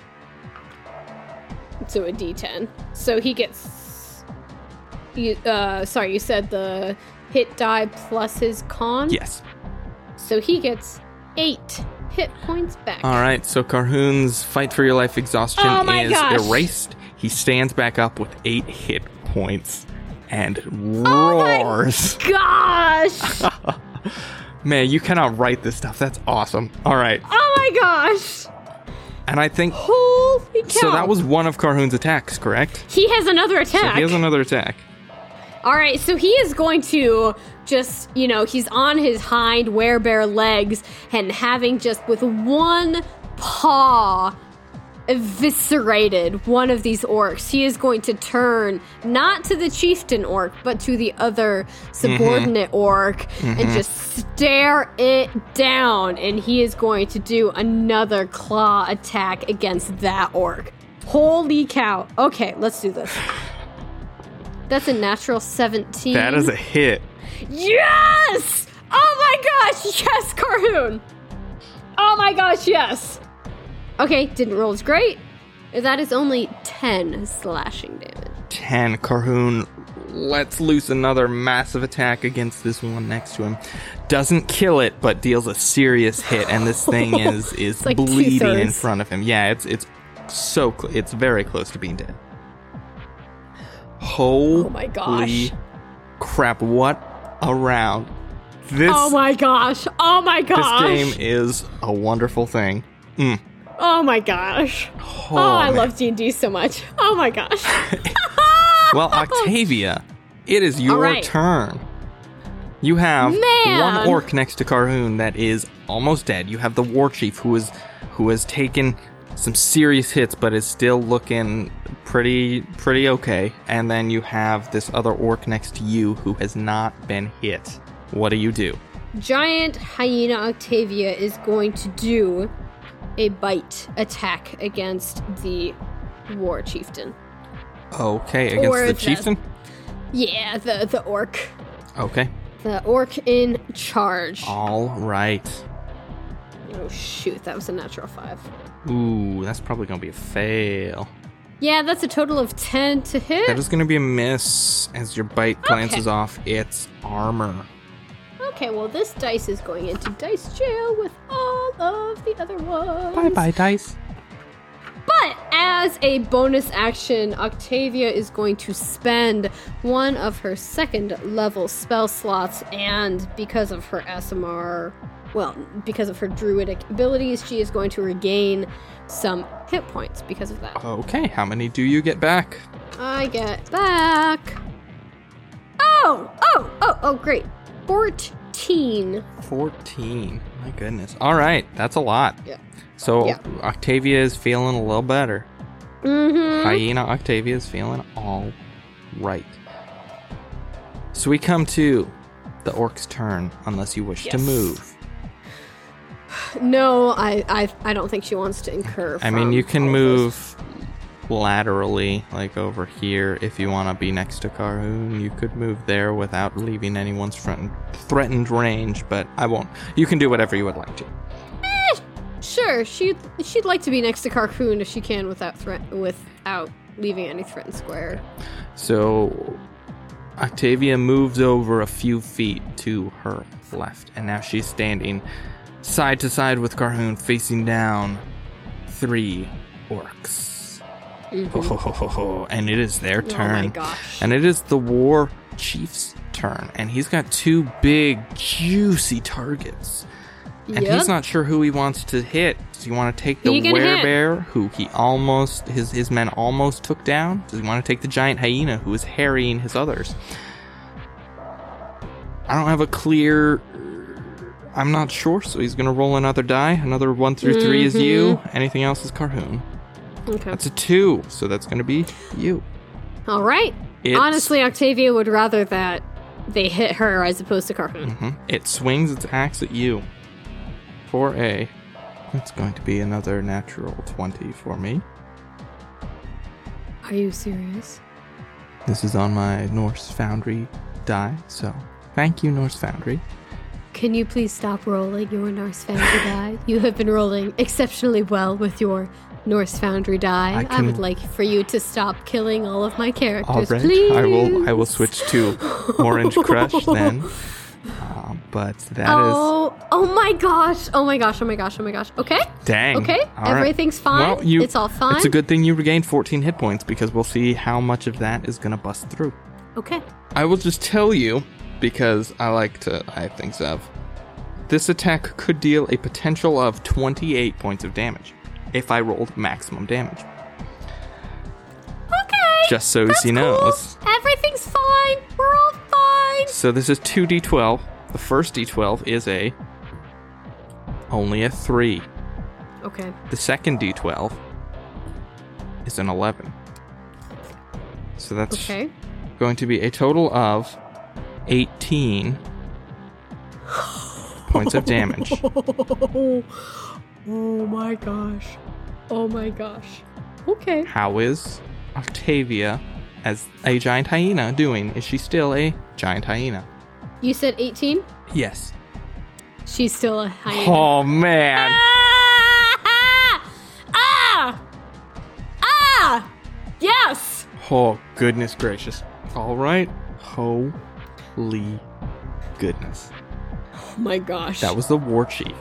So a D10. So he gets. You, uh, sorry, you said the hit die plus his con. Yes. So he gets eight hit points back. All right, so Carhoon's fight for your life exhaustion Oh is gosh. erased. He stands back up with eight hit points and roars. Oh my- roars. Gosh! Man, you cannot write this stuff. That's awesome. All right, oh my gosh! and I think Holy cow! so. That was one of Carhoon's attacks, correct? He has another attack. So he has another attack. All right, so he is going to just, you know, he's on his hind werebear legs and having just with one paw eviscerated one of these orcs. He is going to turn not to the chieftain orc, but to the other subordinate mm-hmm. orc and mm-hmm. just stare it down. And he is going to do another claw attack against that orc. Holy cow. Okay, let's do this. That's a natural 17. That is a hit. Yes! Oh my gosh, yes, Carhoon! Oh my gosh, yes! Okay, didn't roll as great. That is only 10 slashing damage. 10. Carhoon lets loose another massive attack against this one next to him. Doesn't kill it, but deals a serious hit, and this thing is is like bleeding in front of him. Yeah, it's it's so cl- it's very close to being dead. Holy Oh my gosh. crap! What a round! This Oh my gosh. Oh my gosh! this game is a wonderful thing. Mm. Oh my gosh. Oh, Oh, I man. love D&D so much. Oh my gosh. Well, Octavia, it is your right. turn. You have Man. one orc next to Carhoon that is almost dead. You have the war chief who is who has taken some serious hits but is still looking pretty pretty okay. And then you have this other orc next to you who has not been hit. What do you do? Giant hyena Octavia is going to do a bite attack against the war chieftain. Okay, against Or the the- chieftain? Yeah, the the orc. Okay. The orc in charge. All right. Oh shoot, that was a natural five. Ooh, that's probably going to be a fail. Yeah, that's a total of ten to hit. That is going to be a miss as your bite glances off its armor. Okay, well this dice is going into dice jail with all of the other ones. Bye bye, dice. But as a bonus action, Octavia is going to spend one of her second level spell slots, and because of her SMR, well, because of her druidic abilities, she is going to regain some hit points because of that. Okay, how many do you get back? I get back. Oh, oh, oh, oh, great. 14. 14. 14. My goodness. All right, that's a lot. Yeah. So Yeah. Octavia is feeling a little better. Mm-hmm. Hyena Octavia is feeling all right. So we come to the orc's turn, unless you wish to move. No, I, I I don't think she wants to incur. I mean, you can move laterally, like over here, if you want to be next to Carhoon. You could move there without leaving anyone's front threatened range, but I won't. You can do whatever you would like to. Eh, sure, she'd she'd like to be next to Carhoon if she can without threat without leaving any threatened square. So Octavia moves over a few feet to her left, and now she's standing side to side with Carhoon, facing down three orcs. Ho, ho, ho, ho, ho. And it is their turn. Oh my gosh. And it is the war chief's turn, and he's got two big, juicy targets. And Yep. he's not sure who he wants to hit. Does he want to take the hit? who he almost his his men almost took down? Does he want to take the giant hyena, who is harrying his others? I don't have a clear. I'm not sure, so he's gonna roll another die. Another one through three is you. Mm-hmm. Anything else is Carhoon. Okay. That's a two, so that's gonna be you. All right. It's- Honestly, Octavia would rather that they hit her as opposed to Carhoon. Mhm. It swings its axe at you. For a. that's going to be another natural 20 for me. Are you serious? This is on my Norse Foundry die, so thank you, Norse Foundry. Can you please stop rolling your Norse Foundry die? You have been rolling exceptionally well with your Norse Foundry die. I I, would like for you to stop killing all of my characters, All right, please. I will. I will switch to Orange Crush then. Uh, but that is Oh, oh my gosh! Oh my gosh! Oh my gosh! Oh my gosh! Okay, dang. okay, All right. everything's fine. Well, you, it's all fine. It's a good thing you regained 14 hit points because we'll see how much of that is gonna bust through. Okay. I will just tell you, because I like to hype things up. This attack could deal a potential of 28 points of damage if I rolled maximum damage. Okay. Just so That's cool. knows. Everything's fine. We're all fine. So this is 2d12. The first d12 is a only a 3. Okay. The second d12 is an 11. So that's Okay. going to be a total of 18 points of damage. Oh my gosh. Oh my gosh. Okay. How is Octavia, as a giant hyena, doing? Is she still a giant hyena? You said 18? Yes. She's still a hyena. Oh man. Ah! Ah! Ah! Yes! Oh goodness gracious. All right. Holy goodness. Oh my gosh. That was the war chief.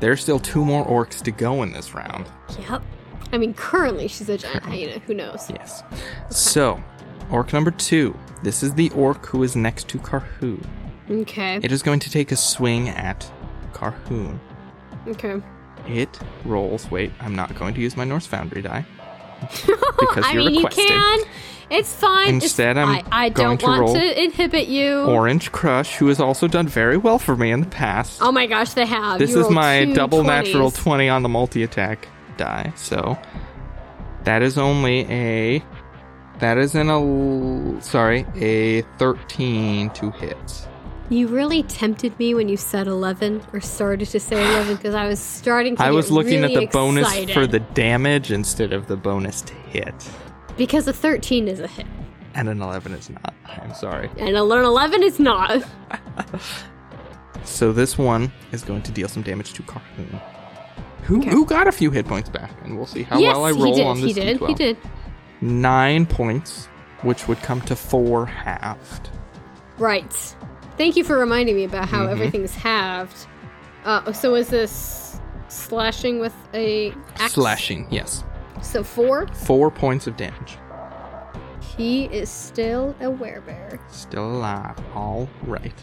There's still two more orcs to go in this round. Yep. I mean, currently she's a giant hyena. Who knows? Yes. So, orc number two. This is the orc who is next to Carhoon. Okay. It is going to take a swing at Carhoon. Okay. It rolls. Wait, I'm not going to use my Norse Foundry die. Because I mean, requested. you can. It's fine. It's- Instead, I'm I, I going don't to want roll to inhibit you. Orange Crush, who has also done very well for me in the past. oh my gosh, they have. this You is my double 20s. natural 20 on the multi attack die. So that is only a. That is an. Sorry, a 13 to hit. You really tempted me when you said 11 or started to say 11 because I was starting to I was looking really at the bonus for the damage instead of the bonus to hit. Because a 13 is a hit. And an 11 is not. I'm sorry. And an 11 is not. So this one is going to deal some damage to Carhoon. Who, Okay. who got a few hit points back, and we'll see how yes, well I roll on this he did. D12. He did. Nine points, which would come to four halved. Right. Thank you for reminding me about how Mhm. everything's halved. Uh, so is this slashing with a axe? Slashing, yes. So four. Four points of damage. He is still a werebear. Still alive. All right.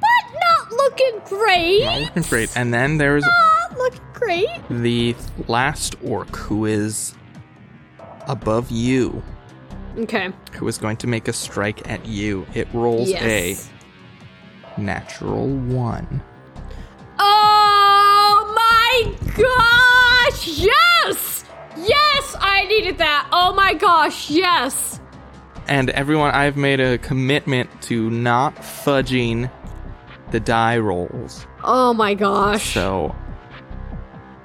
But not looking great. Not looking great. And then there's Not looking great. the last orc who is above you, Okay. who is going to make a strike at you. It rolls Yes. Natural one. Oh my gosh! Yes! Yes! I needed that! Oh my gosh, yes. And everyone, I've made a commitment to not fudging the die rolls. Oh my gosh. So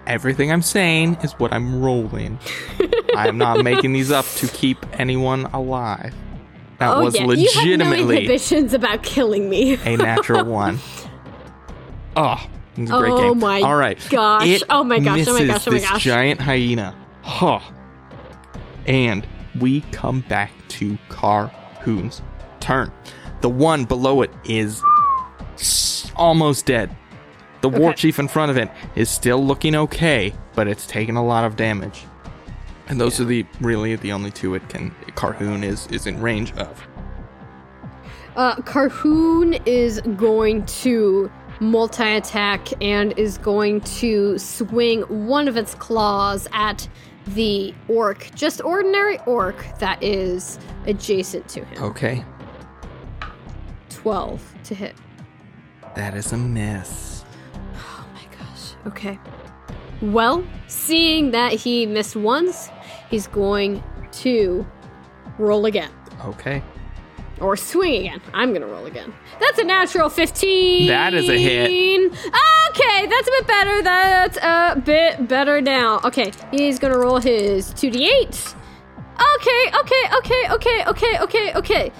everything I'm saying is what I'm rolling. I'm not making these up to keep anyone alive. That oh was yeah, you have no legitimately inhibitions about killing me. a natural one. Oh, it's a great Oh game. my All right. gosh. It Oh my gosh, oh my gosh, oh my gosh. this giant hyena. Huh. And we come back to Carhoon's turn. The one below it is almost dead. The war chief in front of it is still looking okay, but it's taken a lot of damage. And those are the really the only two it can Carhoon is is in range of. Uh, Carhoon is going to multi attack and is going to swing one of its claws at the orc, just ordinary orc that is adjacent to him. Okay. 12 to hit. That is a miss. Oh my gosh. Okay. Well, seeing that he missed once, he's going to roll again. Okay. Or swing again. I'm gonna roll again. That's a natural 15. That is a hit. Okay, that's a bit better. That's a bit better now. Okay, he's gonna roll his 2d8. Okay, okay, okay, okay, okay, okay, okay.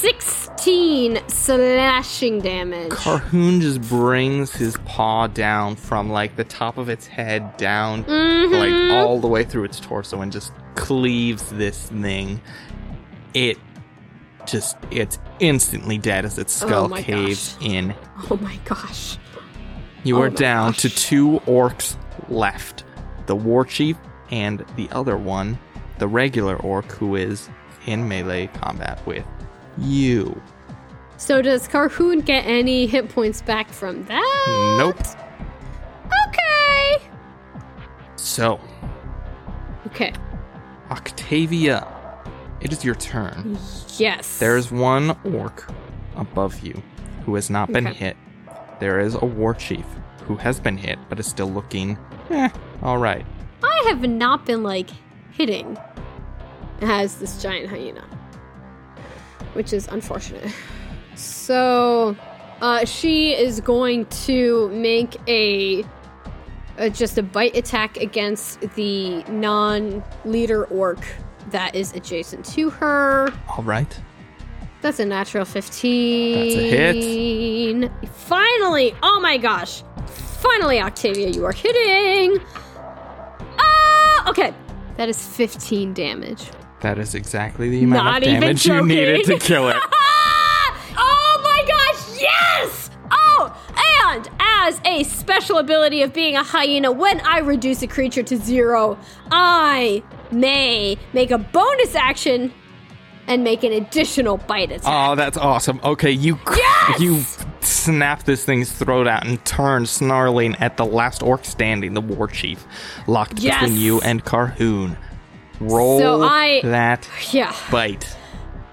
16 slashing damage. Carhoon just brings his paw down from like the top of its head down Mhm. like all the way through its torso and just cleaves this thing. It just it's instantly dead as its skull Oh caves in. Oh my gosh. You Oh are down gosh. to two orcs left. The war chief and the other one, the regular orc who is in melee combat with you. So does Carhoon get any hit points back from that? Nope. Okay. So, Okay. Octavia, it is your turn. Yes. There is one orc above you who has not been Okay. hit. There is a war chief who has been hit but is still looking, eh, alright. I have not been like hitting as this giant hyena, which is unfortunate. So, uh, she is going to make a, a just a bite attack against the non-leader orc that is adjacent to her. Alright. That's a natural 15. That's a hit. Finally! Oh my gosh. Finally, Octavia, you are hitting. Ah! Okay. That is 15 damage. That is exactly the amount Not of even damage you needed to kill it. oh my gosh, yes! Oh, and as a special ability of being a hyena, when I reduce a creature to zero, I may make a bonus action and make an additional bite attack. Oh, that's awesome. Okay, you Yes! you snap this thing's throat out and turn snarling at the last orc standing, the war chief, locked Yes! between you and Carhoon. Roll So I- that yeah. bite.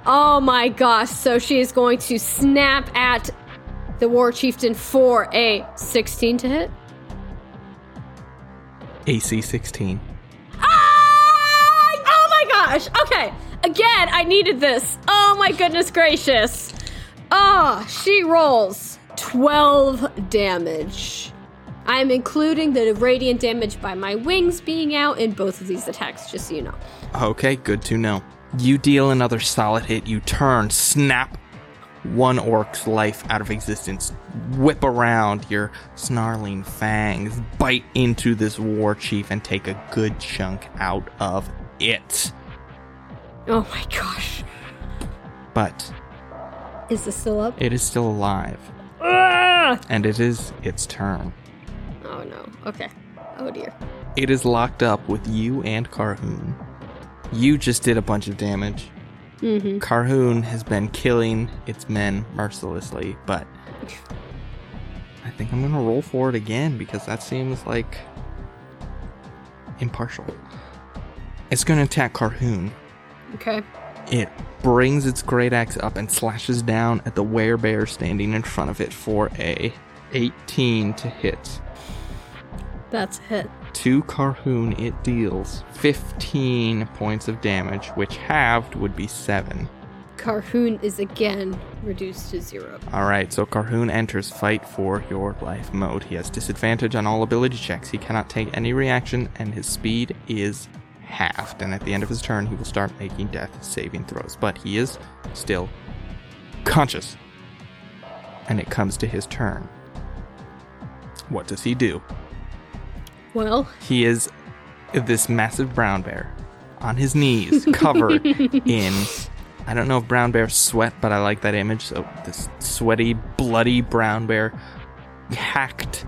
Oh my gosh. So she is going to snap at the war chieftain for a 16 to hit. AC 16. Ah! Oh my gosh. Okay. Again, I needed this. Oh my goodness gracious. Ah, she rolls 12 damage. I am including the radiant damage by my wings being out in both of these attacks, just so you know. Okay, good to know. You deal another solid hit. You turn, snap one orc's life out of existence, whip around your snarling fangs, bite into this war chief, and take a good chunk out of it. Oh my gosh. But Is this still up? it is still alive, Ah! and it is its turn. Oh no. Okay. Oh dear. It is locked up with you and Carhoon. You just did a bunch of damage. Mm-hmm. Carhoon has been killing its men mercilessly, but I think I'm gonna roll for it again because that seems like impartial. It's gonna attack Carhoon. Okay. It brings its great axe up and slashes down at the werebear standing in front of it for a 18 to hit. That's a hit. to Carhoon, it deals 15 points of damage, which halved would be 7. Carhoon is again reduced to zero. Alright, so Carhoon enters fight for your life mode. He has disadvantage on all ability checks. He cannot take any reaction, and his speed is halved. And at the end of his turn, he will start making death saving throws. But he is still conscious. And it comes to his turn. What does he do? Well, He is this massive brown bear on his knees, covered in. I don't know if brown bears sweat, but I like that image. So, this sweaty, bloody brown bear, hacked,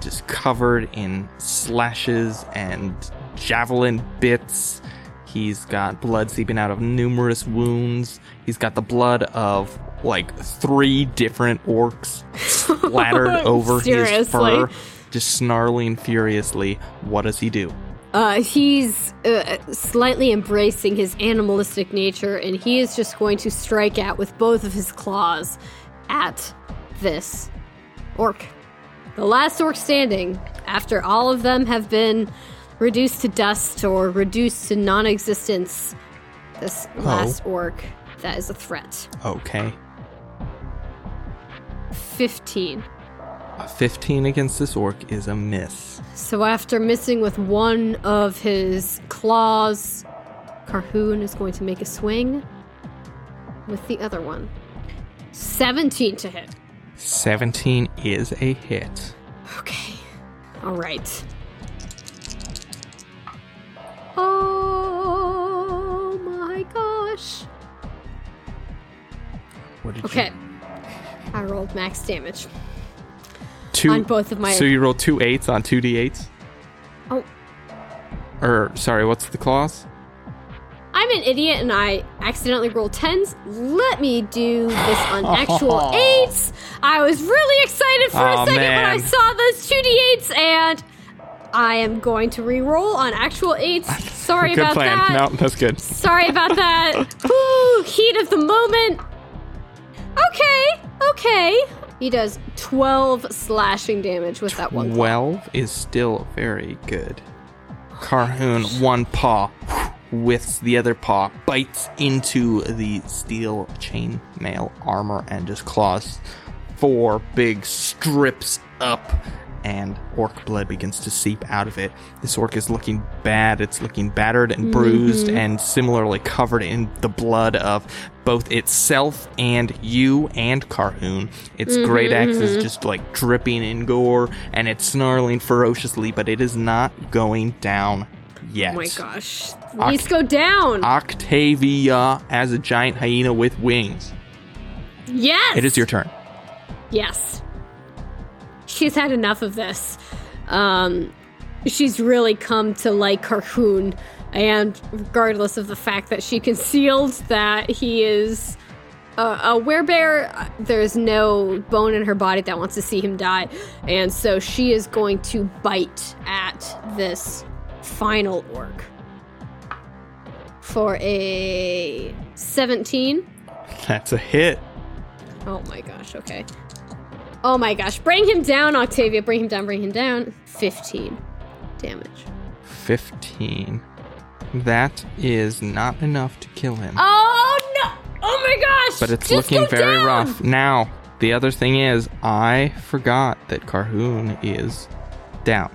just covered in slashes and javelin bits. He's got blood seeping out of numerous wounds. He's got the blood of like three different orcs splattered over his fur, just snarling furiously. What does he do? uh, he's uh, slightly embracing his animalistic nature, and he is just going to strike out with both of his claws at this orc. The last orc standing, after all of them have been reduced to dust or reduced to non existence, this last orc, that is a threat. Okay. 15. A 15 against this orc is a miss. So after missing with one of his claws, Carhoon is going to make a swing with the other one. 17 to hit. 17 is a hit. Okay. All right. Oh my gosh. What did Okay. you I rolled max damage. Two, on both of my- So you roll two eights on two d8s? Oh, Or, sorry, what's the clause? I'm an idiot and I accidentally rolled tens. Let me do this on actual eights. I was really excited for Aw, a second when I saw those two d8s, and I am going to re-roll on actual eights. Sorry Good about plan. that. No, that's good. Sorry about that. Woo, heat of the moment. Okay, okay. He does 12 slashing damage with that one. 12 is still very good. Carhoon, one paw, with the other paw, bites into the steel chainmail armor, and just claws four big strips up, and orc blood begins to seep out of it. This orc is looking bad. It's looking battered and bruised, mm-hmm. and similarly covered in the blood of both itself and you and Carhoon. Its great axe is mm-hmm. just like dripping in gore, and it's snarling ferociously, but it is not going down yet. Oh my gosh. Let's go down. Octavia as a giant hyena with wings. yes. It is your turn. Yes. She's had enough of this. Um, she's really come to like Carhoon, and regardless of the fact that she concealed that he is a, a werebear, there's no bone in her body that wants to see him die. And so she is going to bite at this final orc for a 17. That's a hit. Oh my gosh, okay. Oh my gosh, bring him down, Octavia. Bring him down, bring him down. 15 damage. 15. That is not enough to kill him. Oh no! Oh my gosh! but it's Just looking very down! rough. Now, the other thing is, I forgot that Carhoon is down.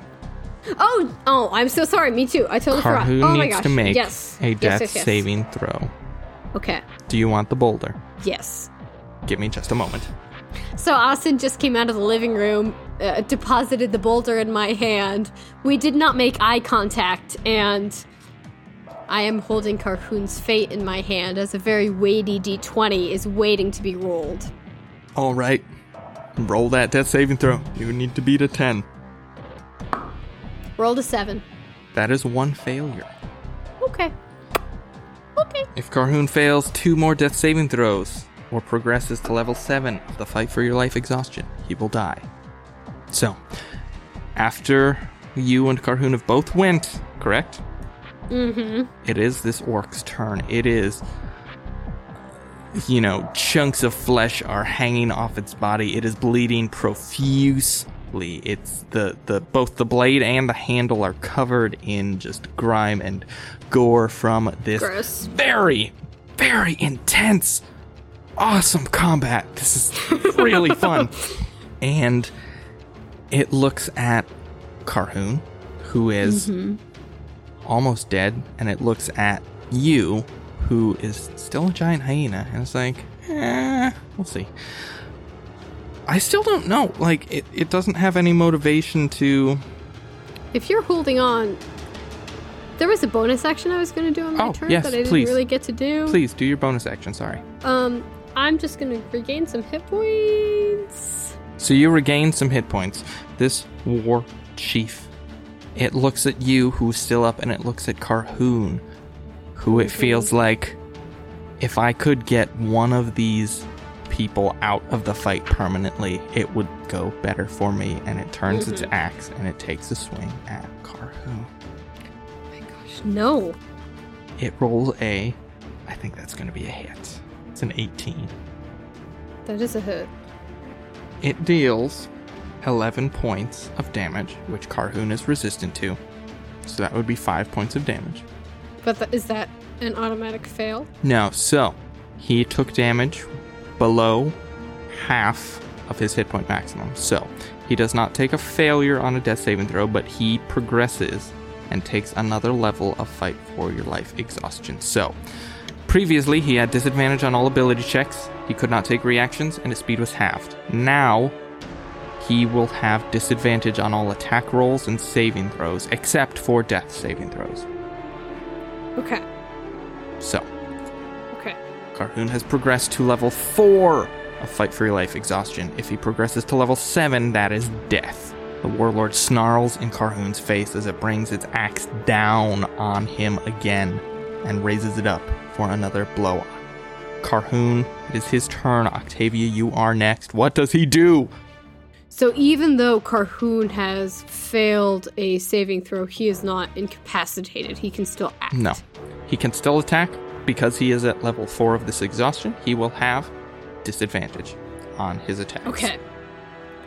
Oh, oh, I'm so sorry. Me too. I totally forgot. Carhoon Oh my gosh. to make yes. a Yes, death yes, yes. saving throw. Okay. Do you want the boulder? Yes. Give me just a moment. So Austin just came out of the living room, uh, deposited the boulder in my hand. We did not make eye contact, and I am holding Carhoon's fate in my hand as a very weighty d20 is waiting to be rolled. All right. Roll that death saving throw. You need to beat a 10. Rolled a seven. That is one failure. Okay. Okay. If Carhoon fails two more death saving throws or progresses to level 7 of the fight for your life exhaustion, he will die. So, after you and Carhoon have both went, correct? Mm-hmm. It is this orc's turn. It is. You know, chunks of flesh are hanging off its body. It is bleeding profusely. It's the, the both the blade and the handle are covered in just grime and gore from this Gross. very, very intense, awesome combat. This is really fun. And it looks at Carhoon, who is almost dead, and it looks at you, who is still a giant hyena, and it's like, eh, we'll see. I still don't know. Like, it, it doesn't have any motivation to. If you're holding on, there was a bonus action I was going to do on my Oh, turn yes, that I didn't please. really get to do. Please do your bonus action, sorry. Um, I'm just going to regain some hit points. So you regain some hit points. This war chief, it looks at you, who's still up, and it looks at Carhoon, who it feels like if I could get one of these people out of the fight permanently, it would go better for me. And it turns its mm-hmm. axe and it takes a swing at Carhoon. my gosh, no. It rolls a, I think that's going to be a hit. It's an 18. That is a hit. It deals 11 points of damage, which Carhoon is resistant to. So that would be 5 points of damage. But th- is that an automatic fail? No, so he took damage below half of his hit point maximum. So he does not take a failure on a death saving throw, but he progresses and takes another level of fight for your life exhaustion. So previously he had disadvantage on all ability checks, he could not take reactions, and his speed was halved. Now he will have disadvantage on all attack rolls and saving throws, except for death saving throws. Okay. So Okay. Carhoon has progressed to level 4 of Fight for Your Life Exhaustion. If he progresses to level 7, that is death. The Warlord snarls in Carhoon's face as it brings its axe down on him again and raises it up for another blow. Carhoon, it is his turn. Octavia, you are next. What does he do? So even though Carhoon has failed a saving throw, he is not incapacitated. He can still act. No. He can still attack. Because he is at level 4 of this exhaustion, he will have disadvantage on his attacks. Okay.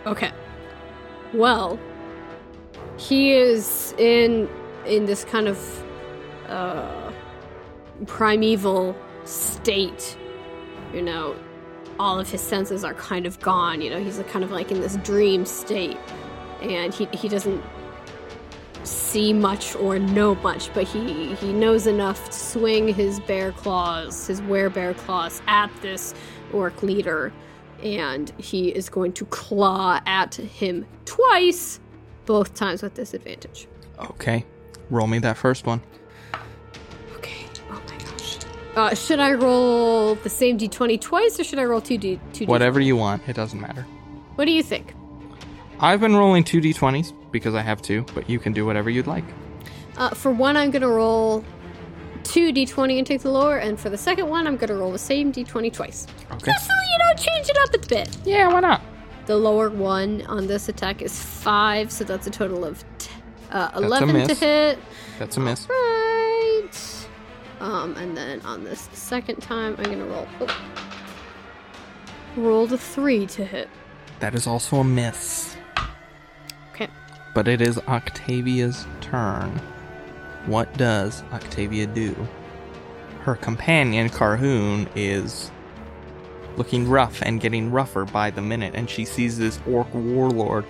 Okay. Well, he is in in this kind of uh primeval state. You know, all of his senses are kind of gone. You know, he's kind of like in this dream state, and he he doesn't see much or know much, but he he knows enough to swing his bear claws, his werebear claws, at this orc leader, and he is going to claw at him twice, both times with disadvantage. Okay. Roll me that first one. Uh, should I roll the same d20 twice, or should I roll two d two? d Whatever you want, it doesn't matter. What do you think? I've been rolling two d20s because I have two, but you can do whatever you'd like. Uh, for one, I'm gonna roll two d20 and take the lower, and for the second one, I'm gonna roll the same d20 twice. Okay. Just so you know, change it up a bit. Yeah, why not? The lower one on this attack is five, so that's a total of t- uh, eleven to hit. That's a miss. Right. Um, and then on this second time, I'm gonna roll. Oh, roll the three to hit. That is also a miss. Okay. But it is Octavia's turn. What does Octavia do? Her companion, Carhoon, is looking rough and getting rougher by the minute, and she sees this orc warlord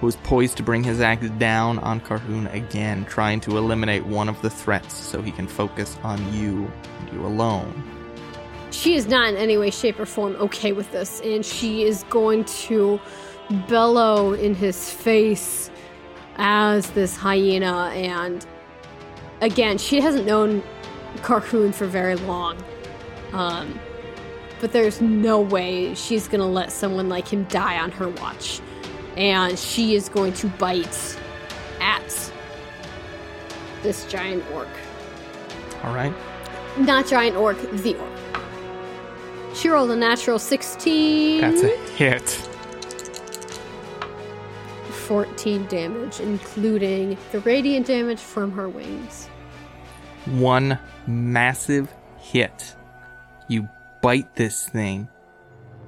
who is poised to bring his axe down on Carhoon again, trying to eliminate one of the threats so he can focus on you and you alone. She is not in any way, shape, or form okay with this, and she is going to bellow in his face as this hyena. And again, she hasn't known Carhoon for very long. Um, but there's no way she's gonna let someone like him die on her watch. And she is going to bite at this giant orc. All right. Not giant orc, the orc. She rolled a natural 16. That's a hit. 14 damage, including the radiant damage from her wings. one massive hit. You bite this thing,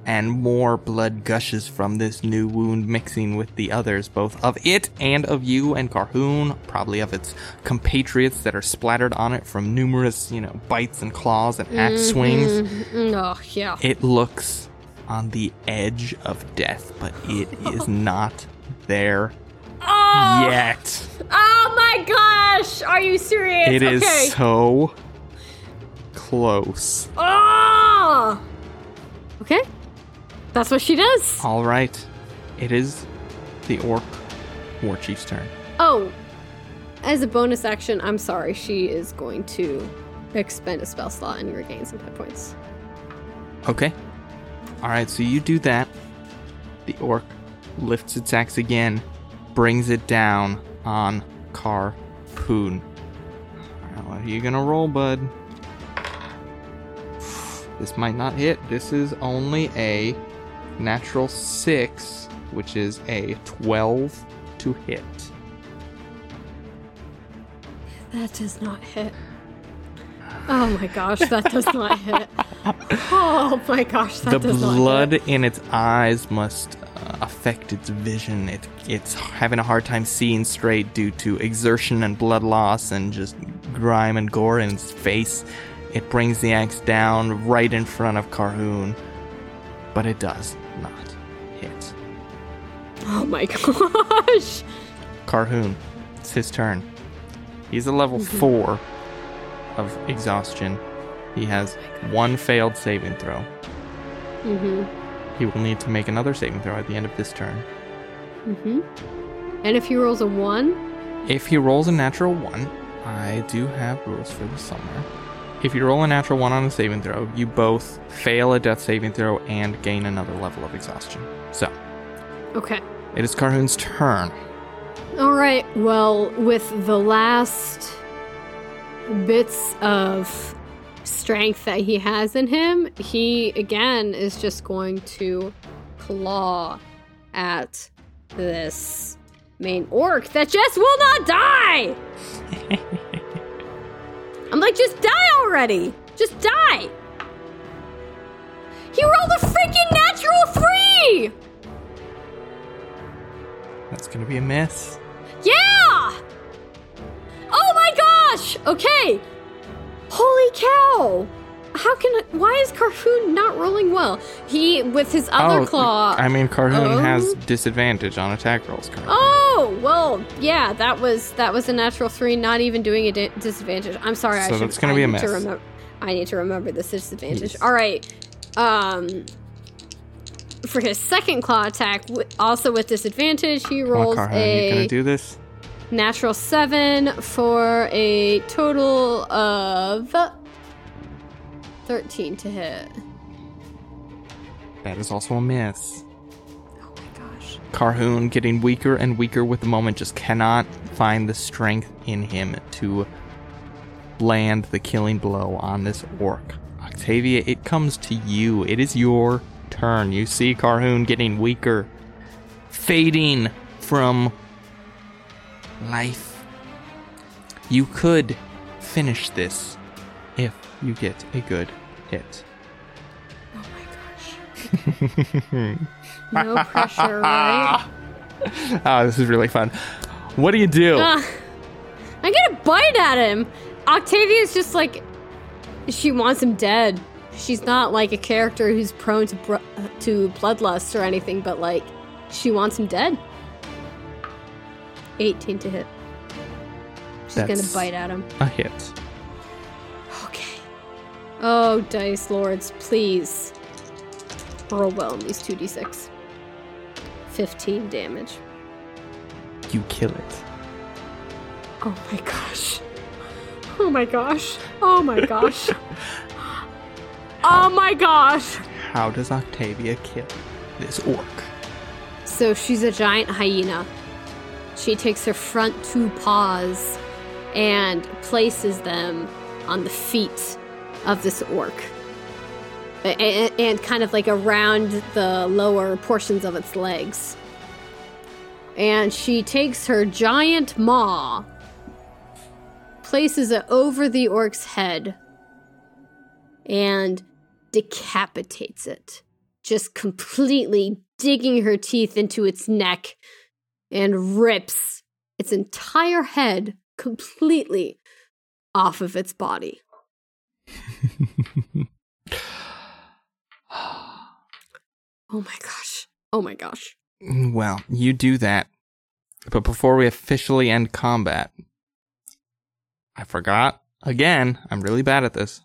and more blood gushes from this new wound, mixing with the others, both of it and of you and Carhoon, probably of its compatriots that are splattered on it from numerous, you know, bites and claws and axe swings. Mm, Oh, yeah. It looks on the edge of death, but it is not there Oh, yet. oh my gosh! Are you serious? It is okay. so close. Oh! Okay. That's what she does. All right, it is the orc war chief's turn. Oh, as a bonus action, I'm sorry, she is going to expend a spell slot and regain some hit points. Okay. All right, so you do that. The orc lifts its axe again, brings it down on Car Poon. What are you gonna roll, bud? This might not hit. This is only a natural six, which is a 12 to hit. That does not hit. Oh my gosh, that does not hit. Oh my gosh, that the does blood not hit. The blood in its eyes must uh, affect its vision. It, it's having a hard time seeing straight due to exertion and blood loss and just grime and gore in its face. It brings the axe down right in front of Carhoon, but it does not hit. Oh my gosh. Carhoon, it's his turn. He's a level Mm-hmm. 4 of exhaustion. He has one failed saving throw. Mm-hmm. He will need to make another saving throw at the end of this turn. Mm-hmm. And if he rolls a one, If he rolls a natural one, I do have rules for the summer. If you roll a natural one on a saving throw, you both fail a death saving throw and gain another level of exhaustion. So, okay. it is Carhoon's turn. All right. Well, with the last bits of strength that he has in him, he again is just going to claw at this main orc that just will not die. I'm like, just die already. Just die. He rolled a freaking natural three. That's to be a miss. Yeah! Oh my gosh! Okay. Holy cow! How can why is Carhoon not rolling well? He with his other oh, claw. I mean, Carhoon Oh. has disadvantage on attack rolls currently. oh well, yeah, that was that was a natural three, not even doing a di- disadvantage. I'm sorry, I So should. that's gonna I be a To miss. I need to remember this disadvantage. Yes. All right. Um. For his second claw attack, also with disadvantage, he Come on, rolls Carhoon, a you going to do this? Natural 7 for a total of 13 to hit. That is also a miss. Oh my gosh. Carhoon getting weaker and weaker with the moment just cannot find the strength in him to land the killing blow on this orc. Octavia, it comes to you. It is your turn. You see Carhoon getting weaker, fading from life. You could finish this if you get a good hit. Oh my gosh. no pressure, right? Oh, this is really fun. What do you do? Ah, I'm gonna bite at him. Octavia's just like, she wants him dead. She's not like a character who's prone to br- to bloodlust or anything, but like, she wants him dead. 18 to hit. She's That's- gonna bite at him. A hit. Oh, dice lords, please roll well in these 2d6. 15 damage. You kill it. Oh my gosh. Oh my gosh. Oh my gosh. oh my gosh. How does Octavia kill this orc? So she's a giant hyena. She takes her front two paws and places them on the feet of this orc. And, and kind of like around the lower portions of its legs. And she takes her giant maw, places it over the orc's head, and decapitates it just completely digging her teeth into its neck and rips its entire head completely off of its body. oh my gosh. Oh my gosh. Well, you do that. But before we officially end combat, I forgot again. I'm really bad at this.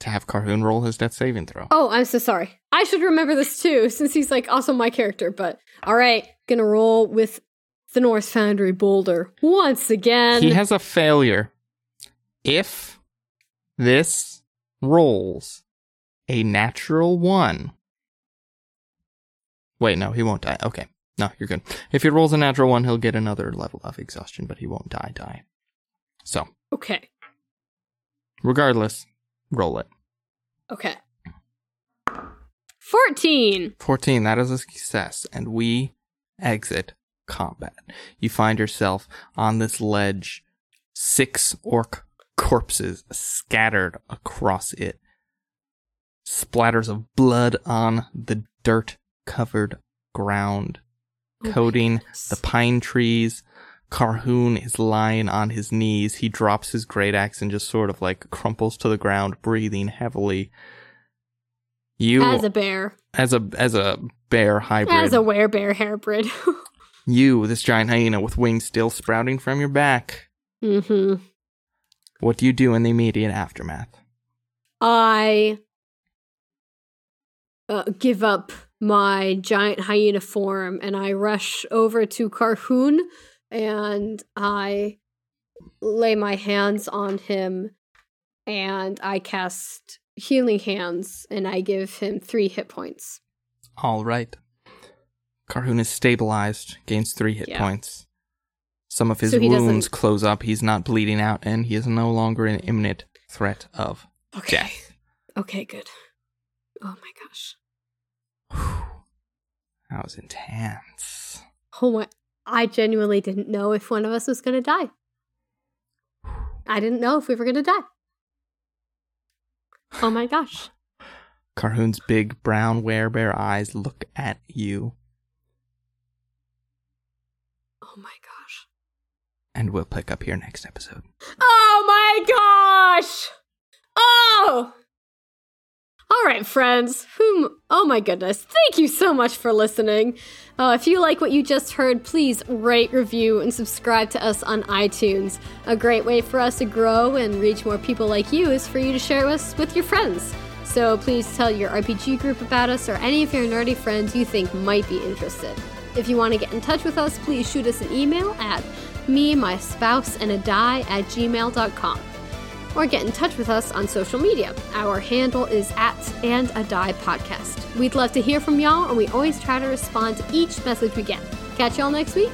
To have Carhoon roll his death saving throw. Oh, I'm so sorry. I should remember this too, since he's like also my character. But all right, gonna roll with the Norse Foundry Boulder once again. He has a failure. If this rolls a natural one. Wait, no, he won't die. Okay. No, you're good. If he rolls a natural one, he'll get another level of exhaustion, but he won't die, die. So, okay. regardless, roll it. Okay. 14. 14, that is a success, and we exit combat. You find yourself on this ledge, six orc corpses scattered across it, splatters of blood on the dirt covered ground, Oh coating the pine trees. Carhoon is lying on his knees. He drops his great axe and just sort of like crumples to the ground, breathing heavily. You, As a bear. as a as a bear hybrid, As a werebear hairbrid. you, this giant hyena with wings still sprouting from your back. mm-hmm. What do you do in the immediate aftermath? I uh, give up my giant hyena form and I rush over to Carhoon and I lay my hands on him and I cast healing hands and I give him three hit points. All right. Carhoon is stabilized, gains three hit Yeah. points. Some of his So wounds close up. He's not bleeding out, and he is no longer an imminent threat of Okay. death. Okay, good. Oh my gosh. That was intense. Oh my I genuinely didn't know if one of us was gonna die. I didn't know if we were gonna die. Oh my gosh. Carhoon's big brown werebear eyes look at you, Oh my gosh. And we'll pick up here next episode. Oh my gosh! Oh! All right, friends. Whom? Oh my goodness! Thank you so much for listening. Uh, if you like what you just heard, please rate, review, and subscribe to us on iTunes. A great way for us to grow and reach more people like you is for you to share us with your friends. So please tell your RPG group about us or any of your nerdy friends you think might be interested. If you want to get in touch with us, please shoot us an email at me, my spouse, and a die at gmail.com. Or get in touch with us on social media. Our handle is at and a die podcast. We'd love to hear from y'all, and we always try to respond to each message we get. Catch y'all next week.